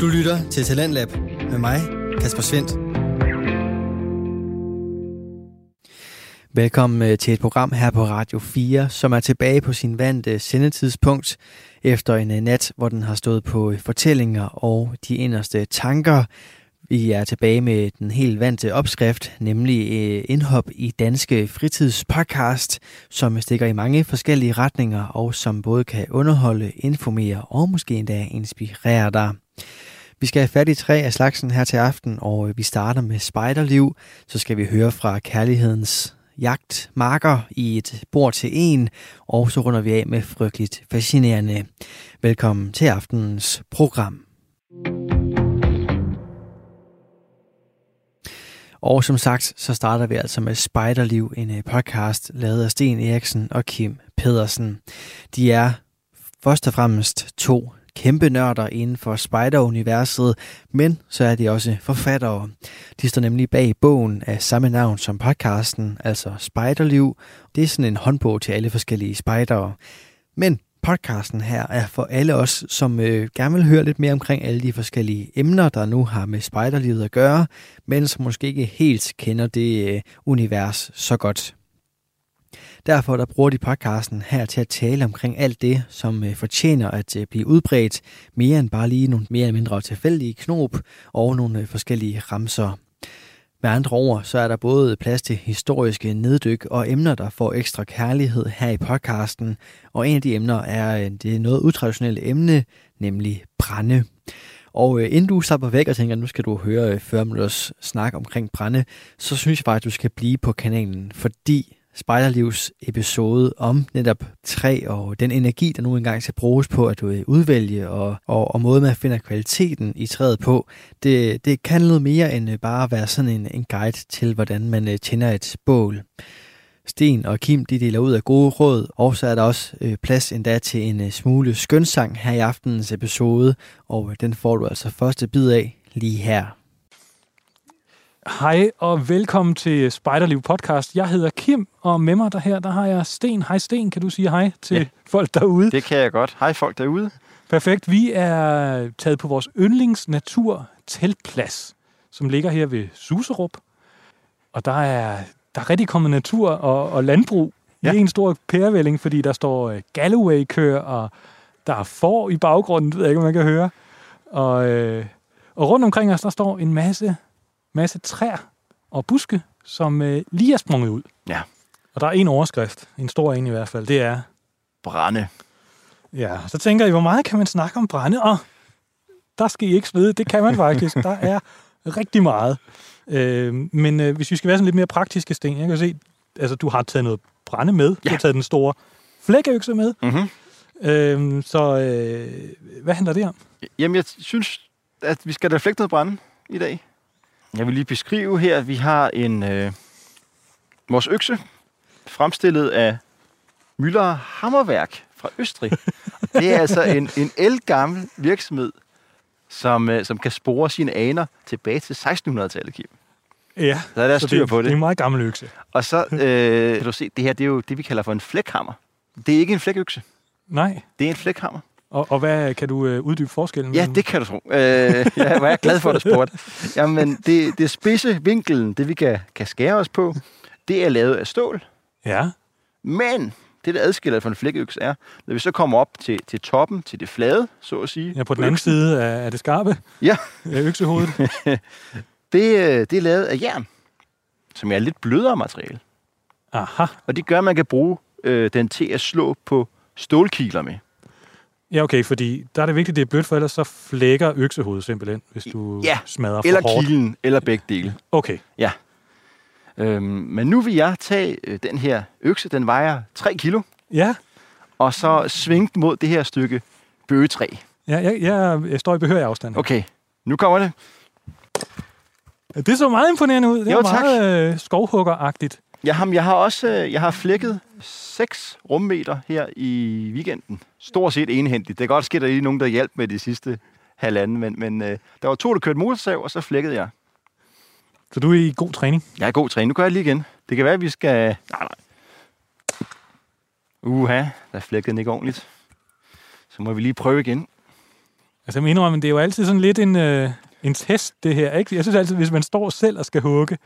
Du lytter til Talentlab med mig, Kasper Svendt. Velkommen øh, til et program her på Radio 4, som er tilbage på sin vante sendetidspunkt efter en øh, nat, hvor den har stået på øh, fortællinger og de inderste tanker. Vi er tilbage med den helt vante opskrift, nemlig indhop i Danske Fritidspodcast, som stikker i mange forskellige retninger og som både kan underholde, informere og måske endda inspirere dig. Vi skal have fat i tre af slagsen her til aften, og øh, vi starter med spejderliv. Så skal vi høre fra kærlighedens jagtmarker i et bord til en, og så runder vi af med frygteligt fascinerende. Velkommen til aftenens program. Og som sagt, så starter vi altså med Spejderliv, en øh, podcast lavet af Sten Eriksen og Kim Pedersen. De er først og fremmest to kæmpe nørder inden for spider-universet, men så er de også forfattere. De står nemlig bag bogen af samme navn som podcasten, altså Spiderliv. Det er sådan en håndbog til alle forskellige spejdere. Men podcasten her er for alle os, som øh, gerne vil høre lidt mere omkring alle de forskellige emner, der nu har med spejderlivet at gøre, men som måske ikke helt kender det øh, univers så godt. Derfor der bruger de podcasten her til at tale omkring alt det, som øh, fortjener at øh, blive udbredt, mere end bare lige nogle mere eller mindre tilfældige knop og nogle øh, forskellige ramser. Med andre ord, så er der både plads til historiske neddyk og emner, der får ekstra kærlighed her i podcasten. Og en af de emner er det noget utraditionelle emne, nemlig brænde. Og inden du slapper væk og tænker, at nu skal du høre 40 minutters snak omkring brænde, så synes jeg bare, at du skal blive på kanalen, fordi Spejderlivs episode om netop træ og den energi, der nu engang skal bruges på at udvælge og, og, og måde, man finder kvaliteten i træet på. Det, det kan noget mere end øh, bare at være sådan en, en guide til, hvordan man øh, tænder et bål. Sten og Kim de deler ud af gode råd, og så er der også øh, plads endda til en øh, smule skønsang her i aftenens episode, og den får du altså første bid af lige her. Hej og velkommen til Spejderliv podcast. Jeg hedder Kim, og med mig der her, der har jeg Sten. Hej Sten, kan du sige hej til ja, folk derude? Det kan jeg godt. Hej folk derude. Perfekt. Vi er taget på vores yndlings natur teltplads, som ligger her ved Suserup. Og der er, der er rigtig kommet natur og, og landbrug ja. i en stor pærevælling, fordi der står øh, Galloway-kør, og der er får i baggrunden, det ved jeg ikke, om man kan høre. Og, øh, og rundt omkring os, der står en masse masse træer og buske, som øh, lige er sprunget ud. Ja. Og der er en overskrift, en stor en i hvert fald, det er... Brænde. Ja, så tænker I, hvor meget kan man snakke om brænde? Og der skal I ikke svede, det kan man faktisk. der er rigtig meget. Øh, men øh, hvis vi skal være sådan lidt mere praktiske, Sten, jeg kan se, altså du har taget noget brænde med. Ja. Du har taget den store flækkeøkse med. Mm-hmm. Øh, så øh, hvad handler det om? Jamen, jeg synes, at vi skal noget brænde i dag. Jeg vil lige beskrive her, at vi har en øh, vores økse, fremstillet af Müller Hammerværk fra Østrig. det er altså en, en elgammel virksomhed, som, øh, som kan spore sine aner tilbage til 1600-tallet, Kim. Ja, så er der styr det, på det. det er en meget gammel økse. Og så øh, kan du se, det her det er jo det, vi kalder for en flækhammer. Det er ikke en flækøkse. Nej. Det er en flækhammer. Og, og hvad kan du øh, uddybe forskellen? Ja, det kan du tro. Øh, jeg var glad for, at du spurgte. Jamen, det, det spidse vinkelen, det vi kan, kan skære os på, det er lavet af stål. Ja. Men det, der adskiller fra en flækøks, er, når vi så kommer op til, til toppen, til det flade, så at sige. Ja, på den anden øksen. side af, af det skarpe. Ja. Af øksehovedet. det, øh, det er lavet af jern, som er lidt blødere materiale. Aha. Og det gør, at man kan bruge øh, den til at slå på stålkiler med. Ja, okay, fordi der er det vigtigt, at det er blødt, for ellers så flækker øksehovedet simpelthen, hvis du ja, smadrer for eller hårdt. kilen, eller begge dele. Okay. Ja. Øhm, men nu vil jeg tage øh, den her økse, den vejer 3 kilo. Ja. Og så svinge mod det her stykke bøgetræ. Ja, jeg, jeg, jeg står i behørig afstand. Okay, nu kommer det. Det så meget imponerende ud. Det jo, er meget øh, skovhuggeragtigt. Ja, ham, jeg har også øh, jeg har flækket 6 rummeter her i weekenden. Stort set enhændigt. Det kan godt ske, at der er nogen, der hjalp med de sidste halvanden, men, men øh, der var to, der kørte motorsav, og så flækkede jeg. Så du er i god træning? Jeg er i god træning. Nu gør jeg lige igen. Det kan være, at vi skal... Nej, nej. Uha, der flækkede den ikke ordentligt. Så må vi lige prøve igen. Altså, jeg mener, men det er jo altid sådan lidt en, øh, en test, det her. Ikke? Jeg synes altid, hvis man står selv og skal hugge,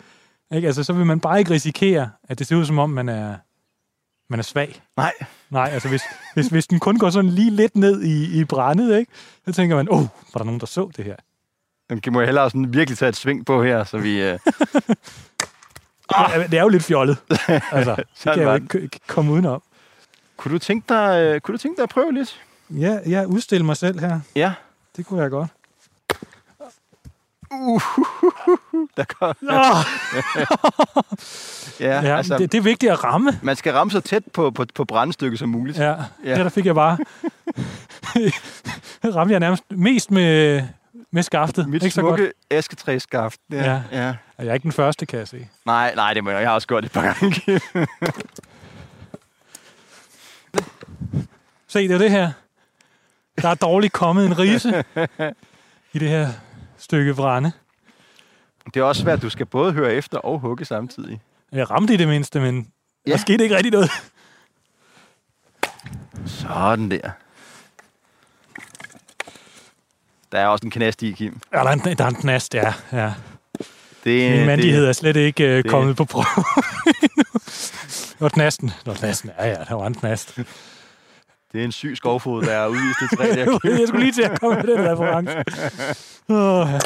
ikke? Altså, så vil man bare ikke risikere, at det ser ud som om, man er, man er svag. Nej. Nej, altså hvis, hvis, hvis den kun går sådan lige lidt ned i, i brændet, ikke? så tænker man, åh, oh, var der nogen, der så det her? Den må jeg hellere sådan virkelig tage et sving på her, så vi... Øh... Ja, det er jo lidt fjollet. Altså, det kan jeg jo ikke komme udenom. Kunne du tænke dig, øh, kunne du tænke dig at prøve lidt? Ja, jeg udstiller mig selv her. Ja. Det kunne jeg godt. Uh, der går... ja, ja altså, det, det er vigtigt at ramme. Man skal ramme så tæt på, på, på brændstykket som muligt. Ja, ja. det der fik jeg bare... ramte jeg nærmest mest med, med skaftet. Mit ikke smukke asketræskaft. Ja. ja. ja. Jeg er ikke den første, kan jeg se. Nej, nej, det må jeg. Jeg har også gjort det et par gange. Se, det er det her. Der er dårligt kommet en rise i det her stykke brænde. Det er også svært, at du skal både høre efter og hugge samtidig. Jeg ramte i det mindste, men ja. der skete ikke rigtig noget. Sådan der. Der er også en knast i, Kim. Ja, der er en, der er en knast, ja. ja. Det, Min mandighed det, er slet ikke kommet det. på prøve var knasten. Det var knasten. Ja, ja, der var en knast. Det er en syg skovfod, der er ude i træ der. jeg skulle lige til at komme med den reference. Oh, ja.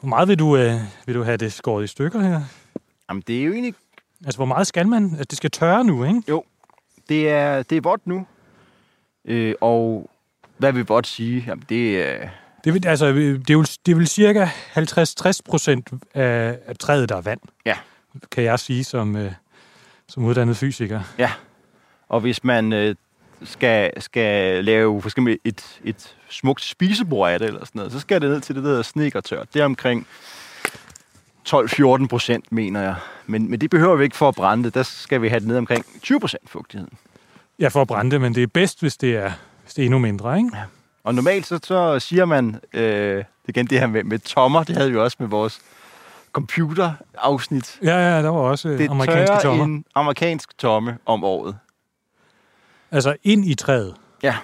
Hvor meget vil du, øh, vil du have det skåret i stykker her? Jamen, det er jo egentlig... Altså, hvor meget skal man? Altså, det skal tørre nu, ikke? Jo. Det er, det er vådt nu. Øh, og hvad vil vådt sige? Jamen, det er... Det vil, altså, det jo, det vel cirka 50-60 procent af, af træet, der er vand. Ja. Kan jeg sige som, øh, som uddannet fysiker. Ja. Og hvis man øh, skal, skal lave for eksempel et, et smukt spisebord af det, eller sådan noget, så skal det ned til det, der hedder snekertørt. Det er omkring 12-14 procent, mener jeg. Men, men det behøver vi ikke for at brænde det. Der skal vi have det ned omkring 20 procent fugtighed. Ja, for at brænde det, men det er bedst, hvis det er, hvis det er endnu mindre, ikke? Ja. Og normalt så, så siger man, øh, igen det her med, med tommer, det havde vi også med vores computerafsnit. Ja, ja, der var også det amerikanske tommer. en amerikansk tomme om året. Altså ind i træet? Ja.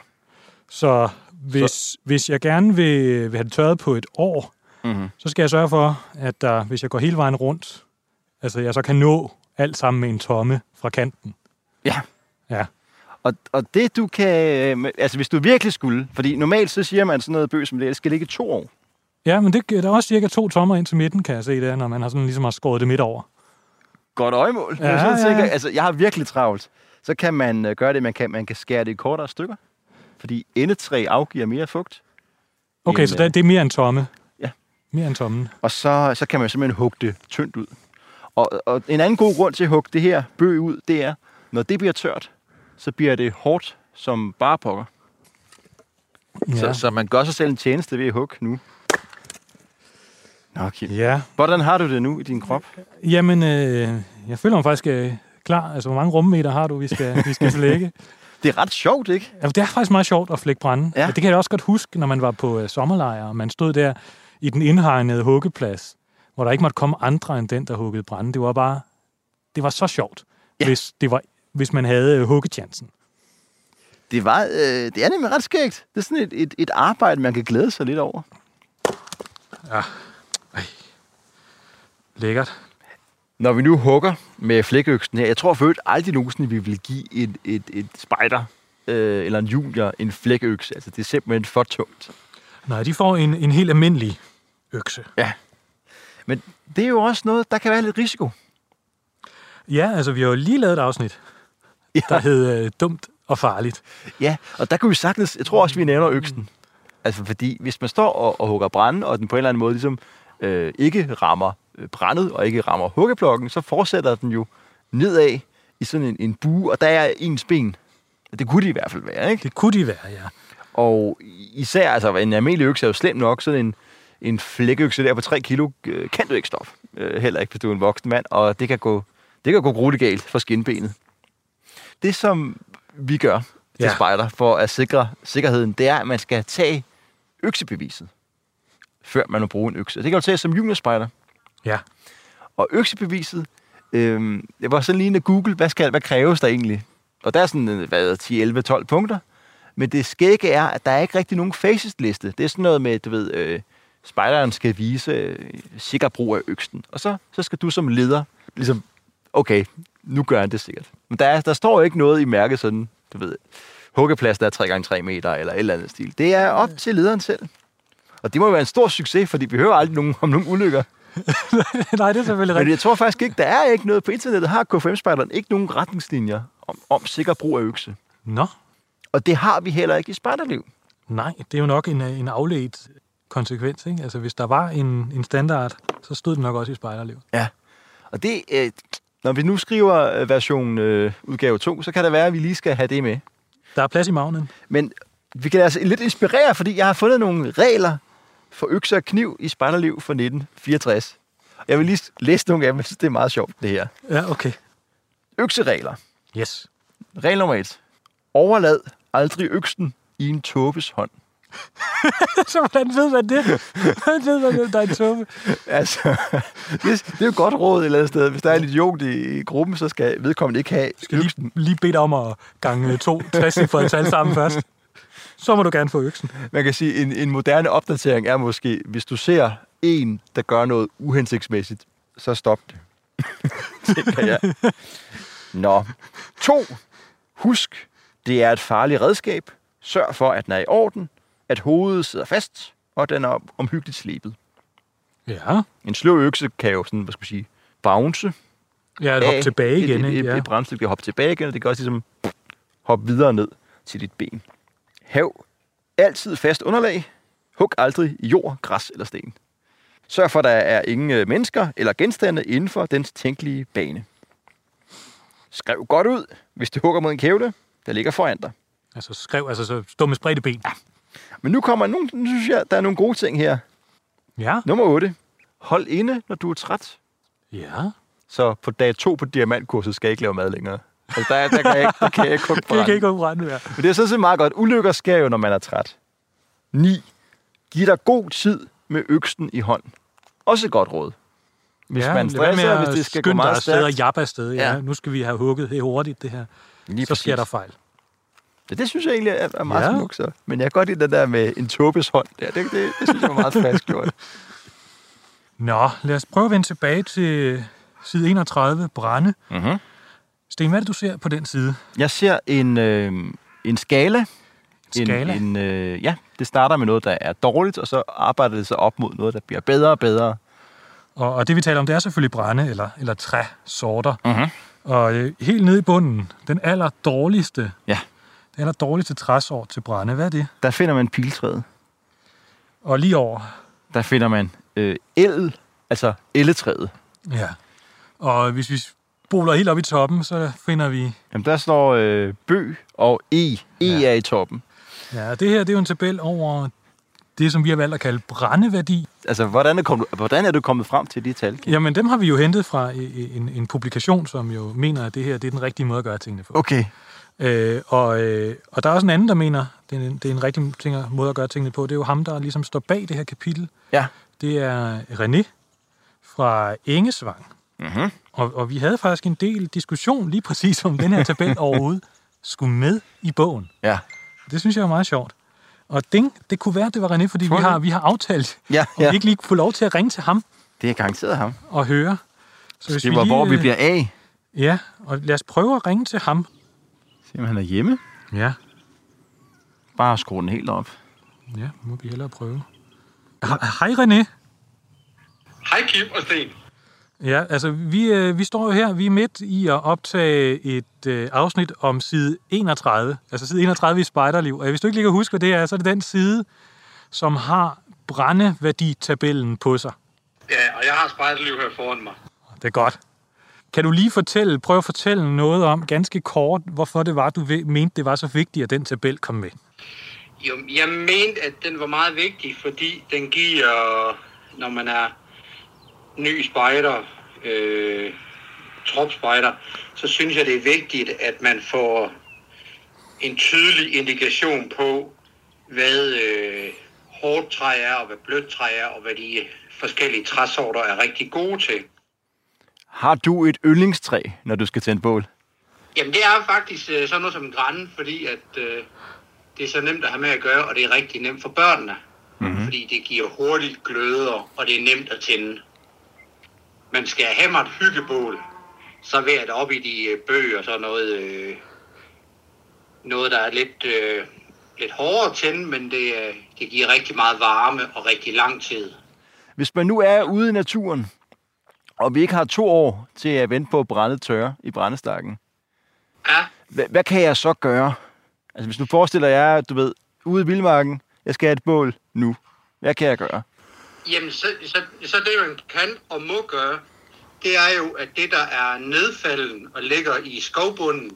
Så hvis, så. hvis jeg gerne vil, vil have det tørret på et år, mm-hmm. så skal jeg sørge for, at der, hvis jeg går hele vejen rundt, altså jeg så kan nå alt sammen med en tomme fra kanten. Ja. Ja. Og, og det du kan, øh, altså hvis du virkelig skulle, fordi normalt så siger man sådan noget bøs som det, det skal ligge to år. Ja, men det, der er også cirka to tommer ind til midten, kan jeg se det, når man har sådan ligesom har skåret det midt over. Godt øjemål. Ja, jeg, ja, ja. altså, jeg har virkelig travlt. Så kan man uh, gøre det, man kan, man kan skære det i kortere stykker. Fordi endetræ afgiver mere fugt. Okay, end, så det, det er mere en tomme? Ja. Mere en tomme. Og så, så kan man simpelthen hugge det tyndt ud. Og, og en anden god grund til at hugge det her bøg ud, det er, når det bliver tørt, så bliver det hårdt som bare pokker. Ja. Så, så man gør sig selv en tjeneste ved at hugge nu. Nå, Kim. Ja. Hvordan har du det nu i din krop? Jamen, øh, jeg føler mig faktisk øh, klar. Altså, hvor mange rummeter har du, vi skal, vi skal flække? det er ret sjovt, ikke? Ja, det er faktisk meget sjovt at flække brænde. Ja. Det kan jeg også godt huske, når man var på øh, sommerlejr, og man stod der i den indhegnede huggeplads, hvor der ikke måtte komme andre end den, der huggede brænde. Det var bare... Det var så sjovt, ja. hvis, det var, hvis man havde øh, huggechancen. Det, var, øh, det er nemlig ret skægt. Det er sådan et, et, et arbejde, man kan glæde sig lidt over. Ja. Ej. Lækkert. Når vi nu hugger med flækøksen her, jeg tror for aldrig nogensinde, vi vil give et, et, et spider øh, eller en junior en flækøkse. Altså, det er simpelthen for tungt. Nej, de får en, en helt almindelig økse. Ja. Men det er jo også noget, der kan være lidt risiko. Ja, altså vi har jo lige lavet et afsnit, ja. der hed øh, Dumt og Farligt. Ja, og der kunne vi sagtens, jeg tror også, vi nævner øksen. Altså fordi, hvis man står og, og hugger brænde, og den på en eller anden måde ligesom øh, ikke rammer øh, brændet og ikke rammer huggeplokken, så fortsætter den jo nedad i sådan en, en bue, og der er ens ben. Det kunne de i hvert fald være, ikke? Det kunne de være, ja. Og især, altså en almindelig økse er jo slemt nok, sådan en, en flækøkse der på 3 kilo, øh, kan du ikke stoppe. Øh, heller ikke, hvis du er en voksen mand, og det kan gå, det kan gå grueligt galt for skinbenet. Det, som vi gør til ja. spejder for at sikre sikkerheden, det er, at man skal tage øksebeviset, før man må bruge en økse. Det kan du tage som juniorspejder. Ja. Og øksebeviset, øh, det var sådan lige en Google, hvad, skal, hvad kræves der egentlig Og der er sådan, øh, hvad, 10, 11, 12 punkter. Men det skægge er, at der er ikke rigtig nogen facesliste. Det er sådan noget med, du ved, øh, spejderen skal vise øh, sikker brug af øksten. Og så, så skal du som leder ligesom, okay, nu gør han det sikkert. Men der, er, der står ikke noget i mærket sådan, du ved, huggeplads, der er 3x3 meter, eller et eller andet stil. Det er op til lederen selv. Og det må jo være en stor succes, fordi vi hører aldrig nogen, om nogen ulykker. Nej, det er selvfølgelig Men rigtigt. jeg tror faktisk ikke, der er ikke noget på internettet, har KFM-spejderen ikke nogen retningslinjer om, om sikker brug af økse. Nå, Og det har vi heller ikke i spejderliv. nej, det er jo nok en, øh, en afledt konsekvens. Ikke? Altså, hvis der var en, en standard, så stod det nok også i spejderliv. Ja. Og det, øh, når vi nu skriver øh, version øh, udgave 2, så kan det være, at vi lige skal have det med. Der er plads i magnen. Men vi kan altså lidt inspirere, fordi jeg har fundet nogle regler for økse og kniv i spejderliv fra 1964. Jeg vil lige læse nogle af dem, jeg synes, det er meget sjovt, det her. Ja, okay. Økseregler. Yes. Regel nummer 1. Overlad aldrig øksen i en tåbes hånd. så hvordan ved man det? Hvordan ved man, at der er en tåbe? Altså, det, det er jo et godt råd et eller andet sted. Hvis der er en idiot i, gruppen, så skal vedkommende ikke have skal lige, lige bede om at gange to 60 for et tal sammen først. Så må du gerne få øksen. Man kan sige, en, en moderne opdatering er måske, hvis du ser en, der gør noget uhensigtsmæssigt, så stop det. det kan jeg. Nå. To. Husk, det er et farligt redskab. Sørg for, at den er i orden, at hovedet sidder fast, og den er omhyggeligt slebet. Ja. En sløv økse kan jo sådan, hvad skal man sige, bounce. Ja, et hop tilbage igen. Et, et, et, Ja. et bremsestykke kan hoppe tilbage igen, og det kan også ligesom hoppe videre ned til dit ben. Hav altid fast underlag. Hug aldrig i jord, græs eller sten. Sørg for, at der er ingen øh, mennesker eller genstande inden for dens tænkelige bane. Skriv godt ud, hvis du hugger mod en kævle, der ligger foran dig. Altså skrev, altså så stå med spredte ben. Men nu kommer nogle, nu synes jeg, der er nogle gode ting her. Ja. Nummer 8. Hold inde, når du er træt. Ja. Så på dag to på diamantkurset skal jeg ikke lave mad længere. Altså, der, der, kan jeg ikke, der kan jeg ikke koge på Det kan ikke brænde mere. Men det er sådan set meget godt. Ulykker sker jo, når man er træt. 9. Giv dig god tid med øksen i hånd. Også et godt råd. Hvis ja, man stresser, hvis det skal gå meget afsted og stærkt. jappe afsted. Ja. Ja. Nu skal vi have hugget det hurtigt, det her. Lige så sker der fejl. Det, det synes jeg egentlig er, er meget Ja. ja. smukt. Så. Men jeg kan godt lide det der med en tåbes hånd. Der. Det, det, det, synes jeg var meget frisk gjort. Nå, lad os prøve at vende tilbage til side 31, brænde. Mm-hmm. Sten, hvad er det, du ser på den side? Jeg ser en, øh, en skala. skala? En, en, øh, ja, det starter med noget, der er dårligt, og så arbejder det sig op mod noget, der bliver bedre og bedre. Og, og det vi taler om, det er selvfølgelig brænde eller, eller træsorter. Mhm. Og øh, helt nede i bunden, den aller dårligste, Ja. den aller dårligste træsort til brænde, hvad er det? Der finder man piltræet. Og lige over, Der finder man øh, el, altså elletræet. ja. Og hvis vi spoler helt op i toppen, så finder vi... Jamen, der står øh, bø og e. E Ja. er i toppen. Ja, det her det er jo en tabel over det, som vi har valgt at kalde brændeværdi. Altså, hvordan er, kommet, hvordan er du kommet frem til de tal? Jamen, dem har vi jo hentet fra en, en publikation, som jo mener, at det her det er den rigtige måde at gøre tingene på. Okay. Øh, og, øh, og der er også en anden, der mener, det er en, det er en rigtig ting, måde at gøre tingene på. Det er jo ham, der ligesom står bag det her kapitel. Ja. Det er René fra Engesvang. Mm-hmm. Og, og vi havde faktisk en del diskussion lige præcis om den her tabel overhovedet skulle med i bogen. Ja. Det synes jeg er meget sjovt. Og ding, det kunne være, det var René, fordi vi Tror har, vi har aftalt, Ja, ja. vi ikke lige kunne få lov til at ringe til ham Det er garanteret ham. og høre. Så hvis Det var, hvor vi bliver af. Ja, og lad os prøve at ringe til ham. Se, om han er hjemme. Ja, Bare skrue den helt op. ja må vi hellere prøve. He- Hej René. Hej Kim og Sten. Ja, altså vi, øh, vi står jo her, vi er midt i at optage et øh, afsnit om side 31, altså side 31 i Spejderliv. Og hvis du ikke lige kan huske, hvad det er, så er det den side, som har brændeværditabellen på sig. Ja, og jeg har spejderliv her foran mig. Det er godt. Kan du lige fortælle, prøve at fortælle noget om, ganske kort, hvorfor det var, du mente, det var så vigtigt, at den tabel kom med? Jo, jeg mente, at den var meget vigtig, fordi den giver, når man er ny spejder, øh, tropspejder, så synes jeg, det er vigtigt, at man får en tydelig indikation på, hvad øh, hårdt træ er, og hvad blødt træ er, og hvad de forskellige træsorter er rigtig gode til. Har du et yndlingstræ, når du skal tænde bål? Jamen, det er faktisk øh, sådan noget som en grænne, fordi at, øh, det er så nemt at have med at gøre, og det er rigtig nemt for børnene. Mm-hmm. Fordi det giver hurtigt gløder, og det er nemt at tænde. Man skal have mig et hyggebål, så vil jeg op i de øh, bøger, så noget, øh, noget der er lidt, øh, lidt hårdere tænde, men det, øh, det giver rigtig meget varme og rigtig lang tid. Hvis man nu er ude i naturen, og vi ikke har to år til at vente på at brænde tørre i brændestakken, Ja, hvad, hvad kan jeg så gøre? Altså hvis du forestiller jer, du ved, ude i vildmarken, jeg skal have et bål nu. Hvad kan jeg gøre? Jamen, så, så, så det, man kan og må gøre, det er jo, at det, der er nedfalden og ligger i skovbunden,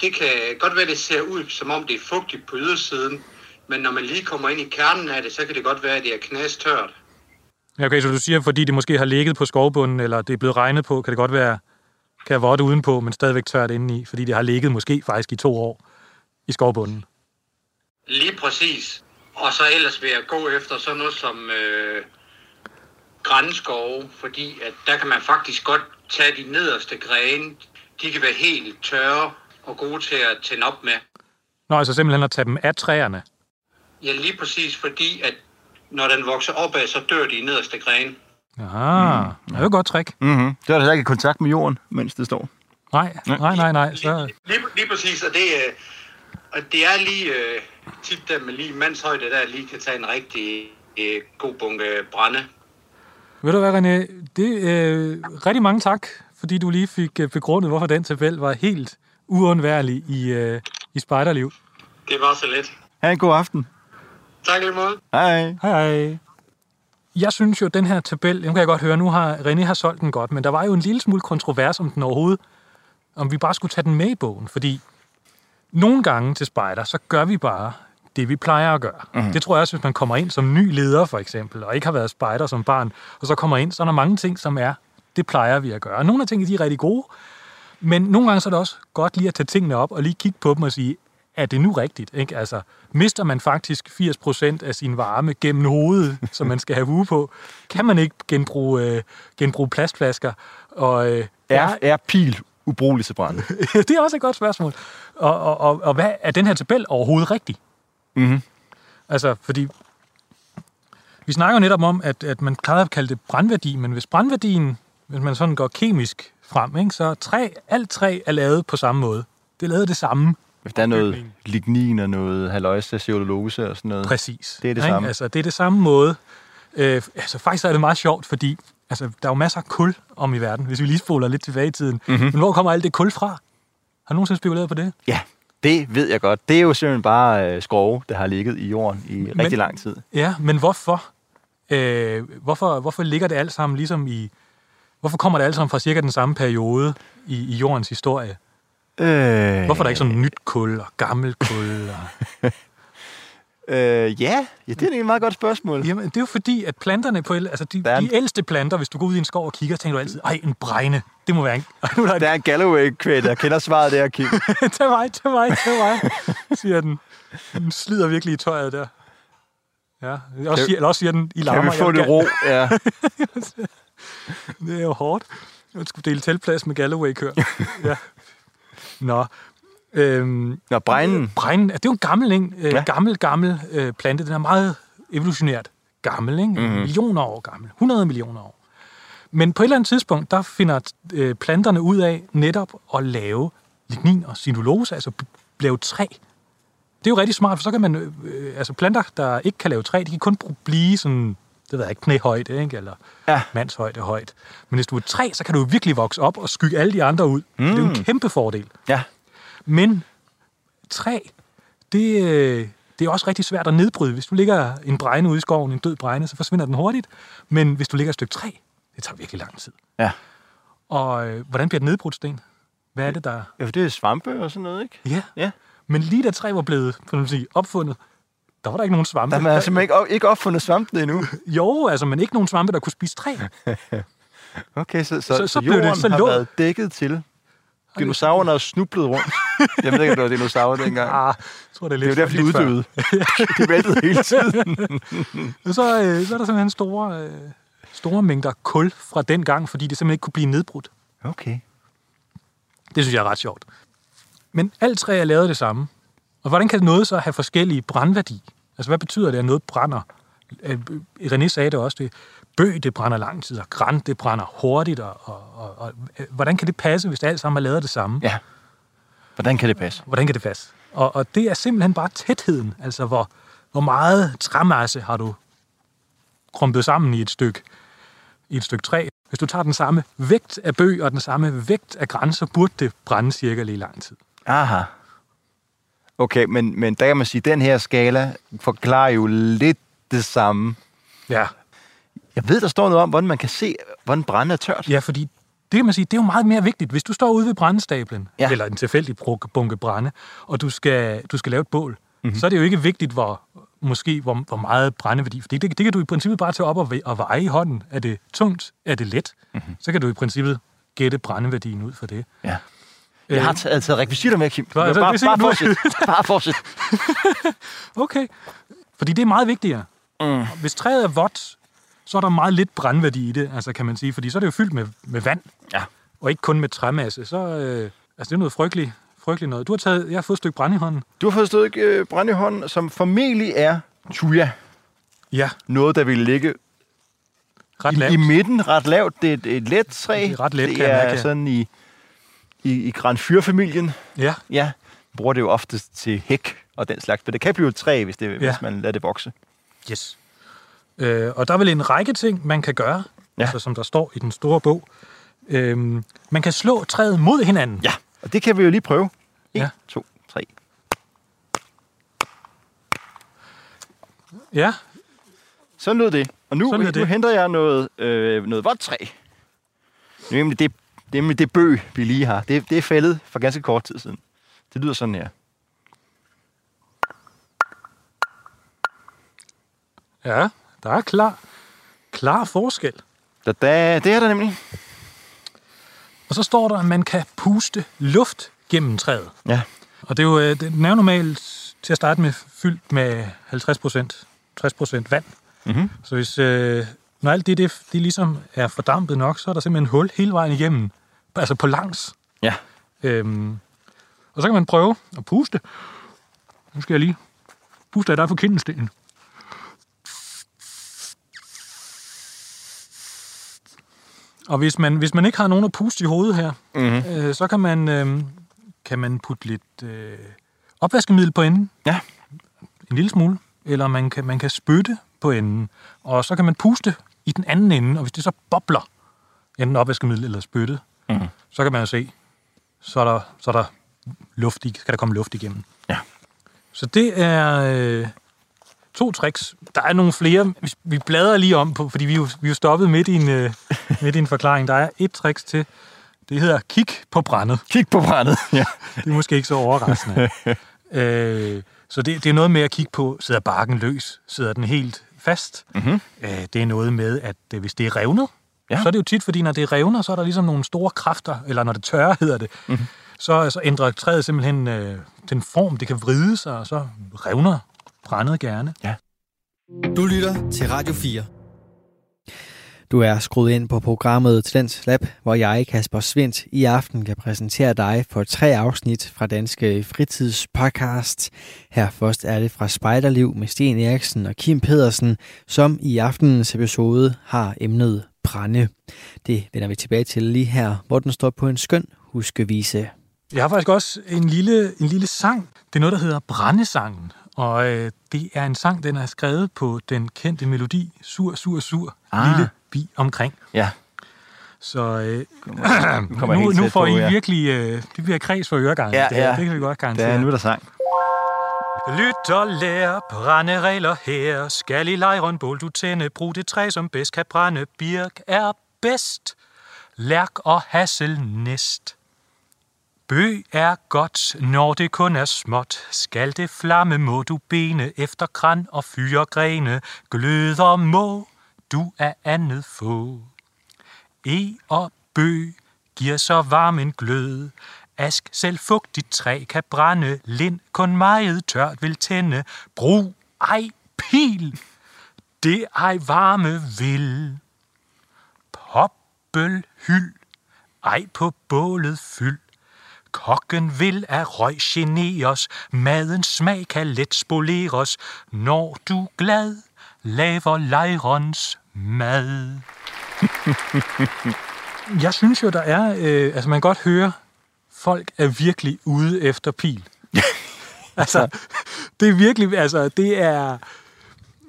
det kan godt være, det ser ud, som om det er fugtigt på ydersiden, men når man lige kommer ind i kernen af det, så kan det godt være, at det er knastørt. Ja, okay, så du siger, fordi det måske har ligget på skovbunden, eller det er blevet regnet på, kan det godt være, kan være vådt udenpå, men stadigvæk tørt indeni, fordi det har ligget måske faktisk i to år i skovbunden. Lige præcis. Og så ellers vil jeg gå efter sådan noget som øh, grænskove, fordi at der kan man faktisk godt tage de nederste grene. De kan være helt tørre og gode til at tænde op med. Nå, altså simpelthen at tage dem af træerne. Ja, lige præcis, fordi at når den vokser opad, så dør de nederste grene. Aha, mm. det er jo et godt trick. Mm-hmm. Det er der ikke i kontakt med jorden, mens det står. Nej, nej, nej, nej. Så, Lige, lige præcis, og det, øh, og det er lige øh, tit, der med lige mandshøjde, der lige kan tage en rigtig øh, god bunke brænde. ved du hvad, René? Det, øh, rigtig mange tak, fordi du lige fik øh, begrundet, hvorfor den tabel var helt uundværlig i, øh, i spejderliv. Det var så let. Ha' en god aften. Tak lige måde. Hej. Hej, hej. Jeg synes jo, at den her tabel, nu kan jeg godt høre, nu har René har solgt den godt, men der var jo en lille smule kontrovers om den overhovedet, om vi bare skulle tage den med i bogen, fordi nogle gange til spejder, så gør vi bare det, vi plejer at gøre. Mm. Det tror jeg også, hvis man kommer ind som ny leder, for eksempel, og ikke har været spejder som barn, og så kommer ind, så er der mange ting, som er, det plejer vi at gøre. Nogle af tingene, de er rigtig gode, men nogle gange så er det også godt lige at tage tingene op og lige kigge på dem og sige, er det nu rigtigt? Ikke? Altså, mister man faktisk 80% af sin varme gennem hovedet, som man skal have hue på? Kan man ikke genbruge, øh, genbruge plastflasker? Og, øh, Er, er pil ubrugelig til brænde? det er også et godt spørgsmål. Og, og, og, og hvad er den her tabel overhovedet rigtig? Mhm. Altså, fordi vi snakker jo netop om, at, at man plejer at kalde det brandværdi, men hvis brandværdien, hvis man sådan går kemisk frem, ikke, så træ, alt træ er lavet på samme måde. Det er lavet det samme. Hvis der er noget lignin og noget haløjse cellulose og sådan noget. Præcis. Det er det ikke? samme. Altså, det er det samme måde. Øh, altså, faktisk er det meget sjovt, fordi altså, der er jo masser af kul om i verden, hvis vi lige spoler lidt tilbage i tiden. Mhm. Mm-hmm. Men hvor kommer alt det kul fra? Har du nogensinde spekuleret på det? Ja, det ved jeg godt. Det er jo simpelthen bare øh, skove, der har ligget i jorden i Men... rigtig lang tid. Ja, men hvorfor? Øh, hvorfor, hvorfor ligger det alt sammen ligesom i... Hvorfor kommer det alt sammen fra cirka den samme periode i, i jordens historie? Øh, Hvorfor er der ikke sådan nyt kul og gammel kul? Og... Øh, ja, ja, det er et meget godt spørgsmål. Jamen, det er jo fordi, at planterne på... Altså, de, Der er de ældste planter, hvis du går ud i en skov og kigger, tænker du altid, ej, en bregne. Det må være en... Nu er der Der er en Galloway-kvæt, jeg kender svaret der, Kim. tag mig, tag mig, tag mig, siger den. Den slider virkelig i tøjet der. Ja, også Kan- siger, eller også siger den, I Kan larmer. vi få det ro? Ja. Det er jo hårdt. Jeg skulle dele teltplads med Galloway-kør. ja. Nå. Øhm, Nå, bregnen. bregnen, det er jo en gammel, ikke? Øh, Ja. gammel, gammel øh, plante. Den er meget evolutionært gammel, ikke? Mhm. Mm-hmm. Millioner år gammel. 100 millioner år. Men på et eller andet tidspunkt, der finder øh, planterne ud af netop at lave lignin og cellulose, altså lave træ. Det er jo rigtig smart, for så kan man... Øh, altså planter, der ikke kan lave træ, de kan kun blive sådan, det ved jeg ikke, knæhøjde, ikke? Eller Ja. mandshøjde højt. Men hvis du er et træ, så kan du virkelig vokse op og skygge alle de andre ud. Mm. Det er jo en kæmpe fordel. Ja. Men træ, det, øh, det er også rigtig svært at nedbryde. Hvis du ligger en bregne ude i skoven, en død bregne, så forsvinder den hurtigt. Men hvis du ligger et stykke træ, det tager virkelig lang tid. Ja. Og øh, hvordan bliver det nedbrudt, Sten? Hvad er det, der... Ja, for det er svampe og sådan noget, ikke? Ja. Ja. Men lige da træ var blevet kan man sige, opfundet, der var der ikke nogen svampe. Der er simpelthen ikke, ikke opfundet svampen endnu. Jo, altså, men ikke nogen svampe, der kunne spise træ. Okay, så, så, Så- så, blev det- jorden så har lå- været dækket til. Dinosaurerne har snublet rundt. Jeg ved ikke, om det var dinosaurer dengang. Ah, jeg tror, det er Det lidt er jo derfor, de uddøde. de væltede hele tiden. Og så, øh, så er der simpelthen store, øh, store mængder kul fra den gang, fordi det simpelthen ikke kunne blive nedbrudt. Okay. Det synes jeg er ret sjovt. Men alt træ er lavet det samme. Og hvordan kan noget så have forskellige brandværdi? Altså, hvad betyder det, at noget brænder? Øh, René sagde det også, det bøg, det brænder lang tid, og græn, det brænder hurtigt, og, og, og, og hvordan kan det passe, hvis det alt sammen er lavet det samme? Ja. Hvordan kan det passe? Hvordan kan det passe? Og, og det er simpelthen bare tætheden, altså hvor, hvor meget træmasse har du krumpet sammen i et stykke, i et stykke træ. Hvis du tager den samme vægt af bøg og den samme vægt af græn, så burde det brænde cirka lige lang tid. Aha. Okay, men, men der kan man sige, at den her skala forklarer jo lidt det samme. Ja. Jeg ved, der står noget om, hvordan man kan se, hvordan brænde er tørt. Ja, fordi det kan man sige, det er jo meget mere vigtigt. Hvis du står ude ved brændestablen, Ja. eller en tilfældig bunke brænde, og du skal, du skal lave et bål, Mhm. mm-hmm. så er det jo ikke vigtigt, hvor, måske hvor, hvor meget brændeværdi. Fordi det, det kan du i princippet bare tage op og, og veje i hånden. Er det tungt? Er det let? Mhm. Mm-hmm. Så kan du i princippet gætte brændeværdien ud for det. Ja. Jeg har taget, taget rekvisitter med, Kim. Bare, bare, det bare fortsæt. Bare fortsæt. Okay. Fordi det er meget vigtigere. Mm. Hvis træet er vådt, så er der meget lidt brændværdi i det, altså kan man sige. Fordi så er det jo fyldt med, med vand, Ja. og ikke kun med træmasse. Så øh, altså det er noget frygteligt, frygteligt noget. Du har taget, jeg har fået et stykke brænde i hånden. Du har fået et stykke øh, brænde i hånden, som formentlig er tuja. Ja, Noget, der vil ligge ret i, lavt. i midten ret lavt. Det er et, et let træ. Det er ret let, det kan jeg er mærke. sådan i, i, i Grand Fyr-familien. Ja, Ja, bruger det jo oftest til hæk og den slags. Men det kan blive et træ, hvis, det, ja. hvis man lader det vokse. Yes. Øh, og der er vel en række ting, man kan gøre, Ja. altså, som der står i den store bog. Øh, man kan slå træet mod hinanden. Ja, og det kan vi jo lige prøve. 1, Ja. 2, 3. ja. Så lød det. Og nu, Sådan nu det. henter jeg noget, øh, noget vådt træ. Nemlig det, nemlig det bøg, vi lige har. Det, det er fældet for ganske kort tid siden. Det lyder sådan her. Ja, der er klar, klar forskel. Da, da, det er der nemlig. Og så står der, at man kan puste luft gennem træet. Ja. Og det er jo øh, den er jo normalt til at starte med fyldt med 50 procent, 60 procent vand. Mhm. Så hvis, øh, når alt det, det, det ligesom er fordampet nok, så er der simpelthen hul hele vejen igennem. Altså på langs. Ja. Øhm, og så kan man prøve at puste. Nu skal jeg lige puste af dig for kindenstenen. Og hvis man, hvis man ikke har nogen at puste i hovedet her, Mm-hmm. øh, så kan man, øh, kan man putte lidt øh, opvaskemiddel på enden. Ja. En lille smule. Eller man kan, man kan spytte på enden. Og så kan man puste i den anden ende. Og hvis det så bobler, enten opvaskemiddel eller spyttet, Mhm. så kan man jo se, så er der, så er der luft i, skal der komme luft igennem. Ja. Så det er øh, to tricks. Der er nogle flere, vi, bladrer lige om på, fordi vi er jo, vi er jo stoppet midt i, en, øh, midt i en forklaring. Der er et tricks til. Det hedder kig på brændet. Kig på brændet. Ja. Det er måske ikke så overraskende. øh, så det, det er noget med at kigge på, sidder barken løs? Sidder den helt fast? Mhm. Øh, det er noget med, at øh, hvis det er revnet, Ja. så er det jo tit, fordi når det revner, så er der ligesom nogle store kræfter, eller når det tørrer hedder det, Mhm. mm-hmm. så, så ændrer træet simpelthen øh, den form, det kan vride sig, og så revner brændet gerne. Du lytter til Radio 4. Du er skruet ind på programmet Talents Lab, hvor jeg, Kasper Svendt, i aften kan præsentere dig for tre afsnit fra Danske Fritidspodcast. Her først er det fra Spejderliv med Sten Eriksen og Kim Pedersen, som i aftenens episode har emnet brænde. Det vender vi tilbage til lige her, hvor den står på en skøn huskevise. Jeg har faktisk også en lille, en lille sang. Det er noget, der hedder Brændesangen. Og øh, det er en sang, den er skrevet på den kendte melodi Sur, sur, sur, Ah. lille bi omkring. ja. Så øh, kommer nu, nu får på, I ja. virkelig, øh, det bliver kreds for øregangen. Ja, det, ja. det kan vi godt Det er garantere. nu, der sang. Lyt og lær brænderegler her. Skal i lejren bål du tænde. Brug det træ, som bedst kan brænde. Birk er bedst. Lærk og hassel næst. Bøg er godt, når det kun er småt. Skal det flamme, må du bene efter kran og fyregrene. Gløder må du af andet få. E og bøg giver så varm en glød. Ask selv fugtigt træ kan brænde. Lind kun meget tørt vil tænde. Brug ej pil. Det ej varme vil. Poppel hyld. Ej på bålet fyld. Kokken vil af røg generes, madens smag kan let spoleres, når du glad laver lejrens mad. Jeg synes jo, der er... Øh, altså, man kan godt høre, folk er virkelig ude efter pil. altså, det er virkelig... Altså, det er...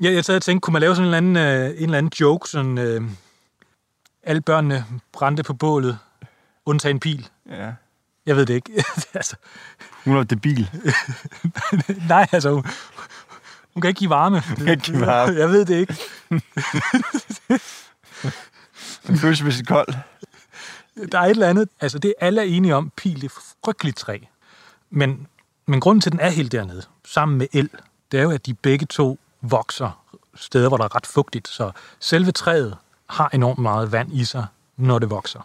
Jeg, jeg sad og tænkte, kunne man lave sådan en eller anden, øh, en eller anden joke, sådan... Øh, alle børnene brændte på bålet, undtagen pil. Ja. Jeg ved det ikke. altså, Hun er debil. nej, altså, hun, hun kan ikke give varme. kan ikke give varme. Jeg ved det ikke. Hun føles sit kold. Der er et eller andet, altså det er alle er enige om, pil er frygteligt træ. Men, men grunden til, at den er helt dernede, sammen med el, det er jo, at de begge to vokser steder, hvor der er ret fugtigt. Så selve træet har enormt meget vand i sig, når det vokser.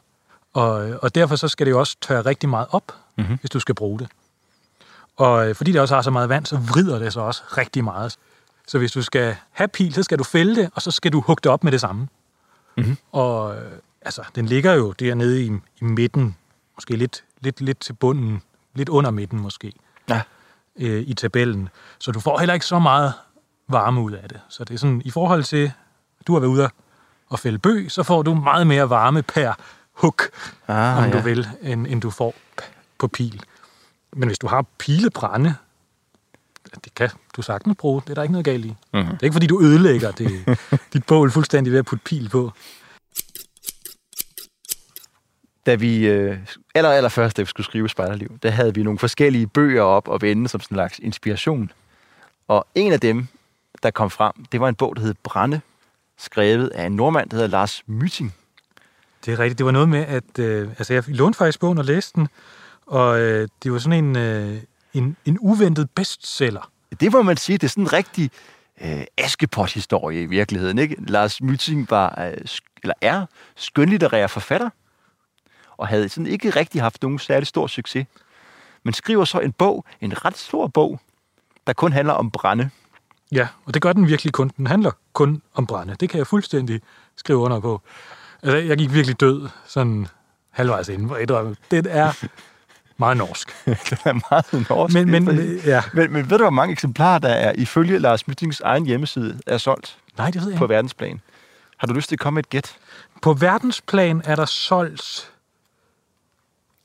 Og, og derfor så skal det jo også tørre rigtig meget op, mm-hmm. hvis du skal bruge det. Og øh, fordi det også har så meget vand, så vrider det sig også rigtig meget. Så hvis du skal have pil, så skal du fælde det, og så skal du hugge det op med det samme. Mm-hmm. Og øh, altså, den ligger jo dernede i, i midten, måske lidt, lidt, lidt til bunden, lidt under midten måske, Ja. øh, i tabellen. Så du får heller ikke så meget varme ud af det. Så det er sådan, i forhold til, at du har været ude og fælde bøg, så får du meget mere varme per hug, Ah, om du ja. vil, end, end du får på pil. Men hvis du har pilebrænde, det kan du sagtens bruge. Det er der ikke noget galt i. Mhm. Mm-hmm. Det er ikke, fordi du ødelægger det, dit bål fuldstændig ved at putte pil på. Da vi øh, aller, aller først, da vi skulle skrive Spejderliv, der havde vi nogle forskellige bøger op og vende som sådan en slags inspiration. Og en af dem, der kom frem, det var en bog, der hed Brænde, skrevet af en nordmand, der hedder Lars Myting. Det er rigtigt. Det var noget med, at øh, altså jeg lånte faktisk bogen og læste den, og øh, det var sådan en, øh, en, en uventet bestseller. Det må man sige, det er sådan en rigtig øh, Askepot-historie i virkeligheden. Ikke? Lars Myting var, øh, eller er skønlitterær forfatter, og havde sådan ikke rigtig haft nogen særlig stor succes. Men skriver så en bog, en ret stor bog, der kun handler om brænde. Ja, og det gør den virkelig kun. Den handler kun om brænde. Det kan jeg fuldstændig skrive under på. Altså, jeg gik virkelig død sådan halvvejs inden på et Det er meget norsk. det er meget norsk. Men, men, ja. Men, men ved du, hvor mange eksemplarer, der er ifølge Lars Mytings egen hjemmeside, er solgt Nej, det ved jeg på ikke. verdensplan? Har du lyst til at komme med et gæt? På verdensplan er der solgt...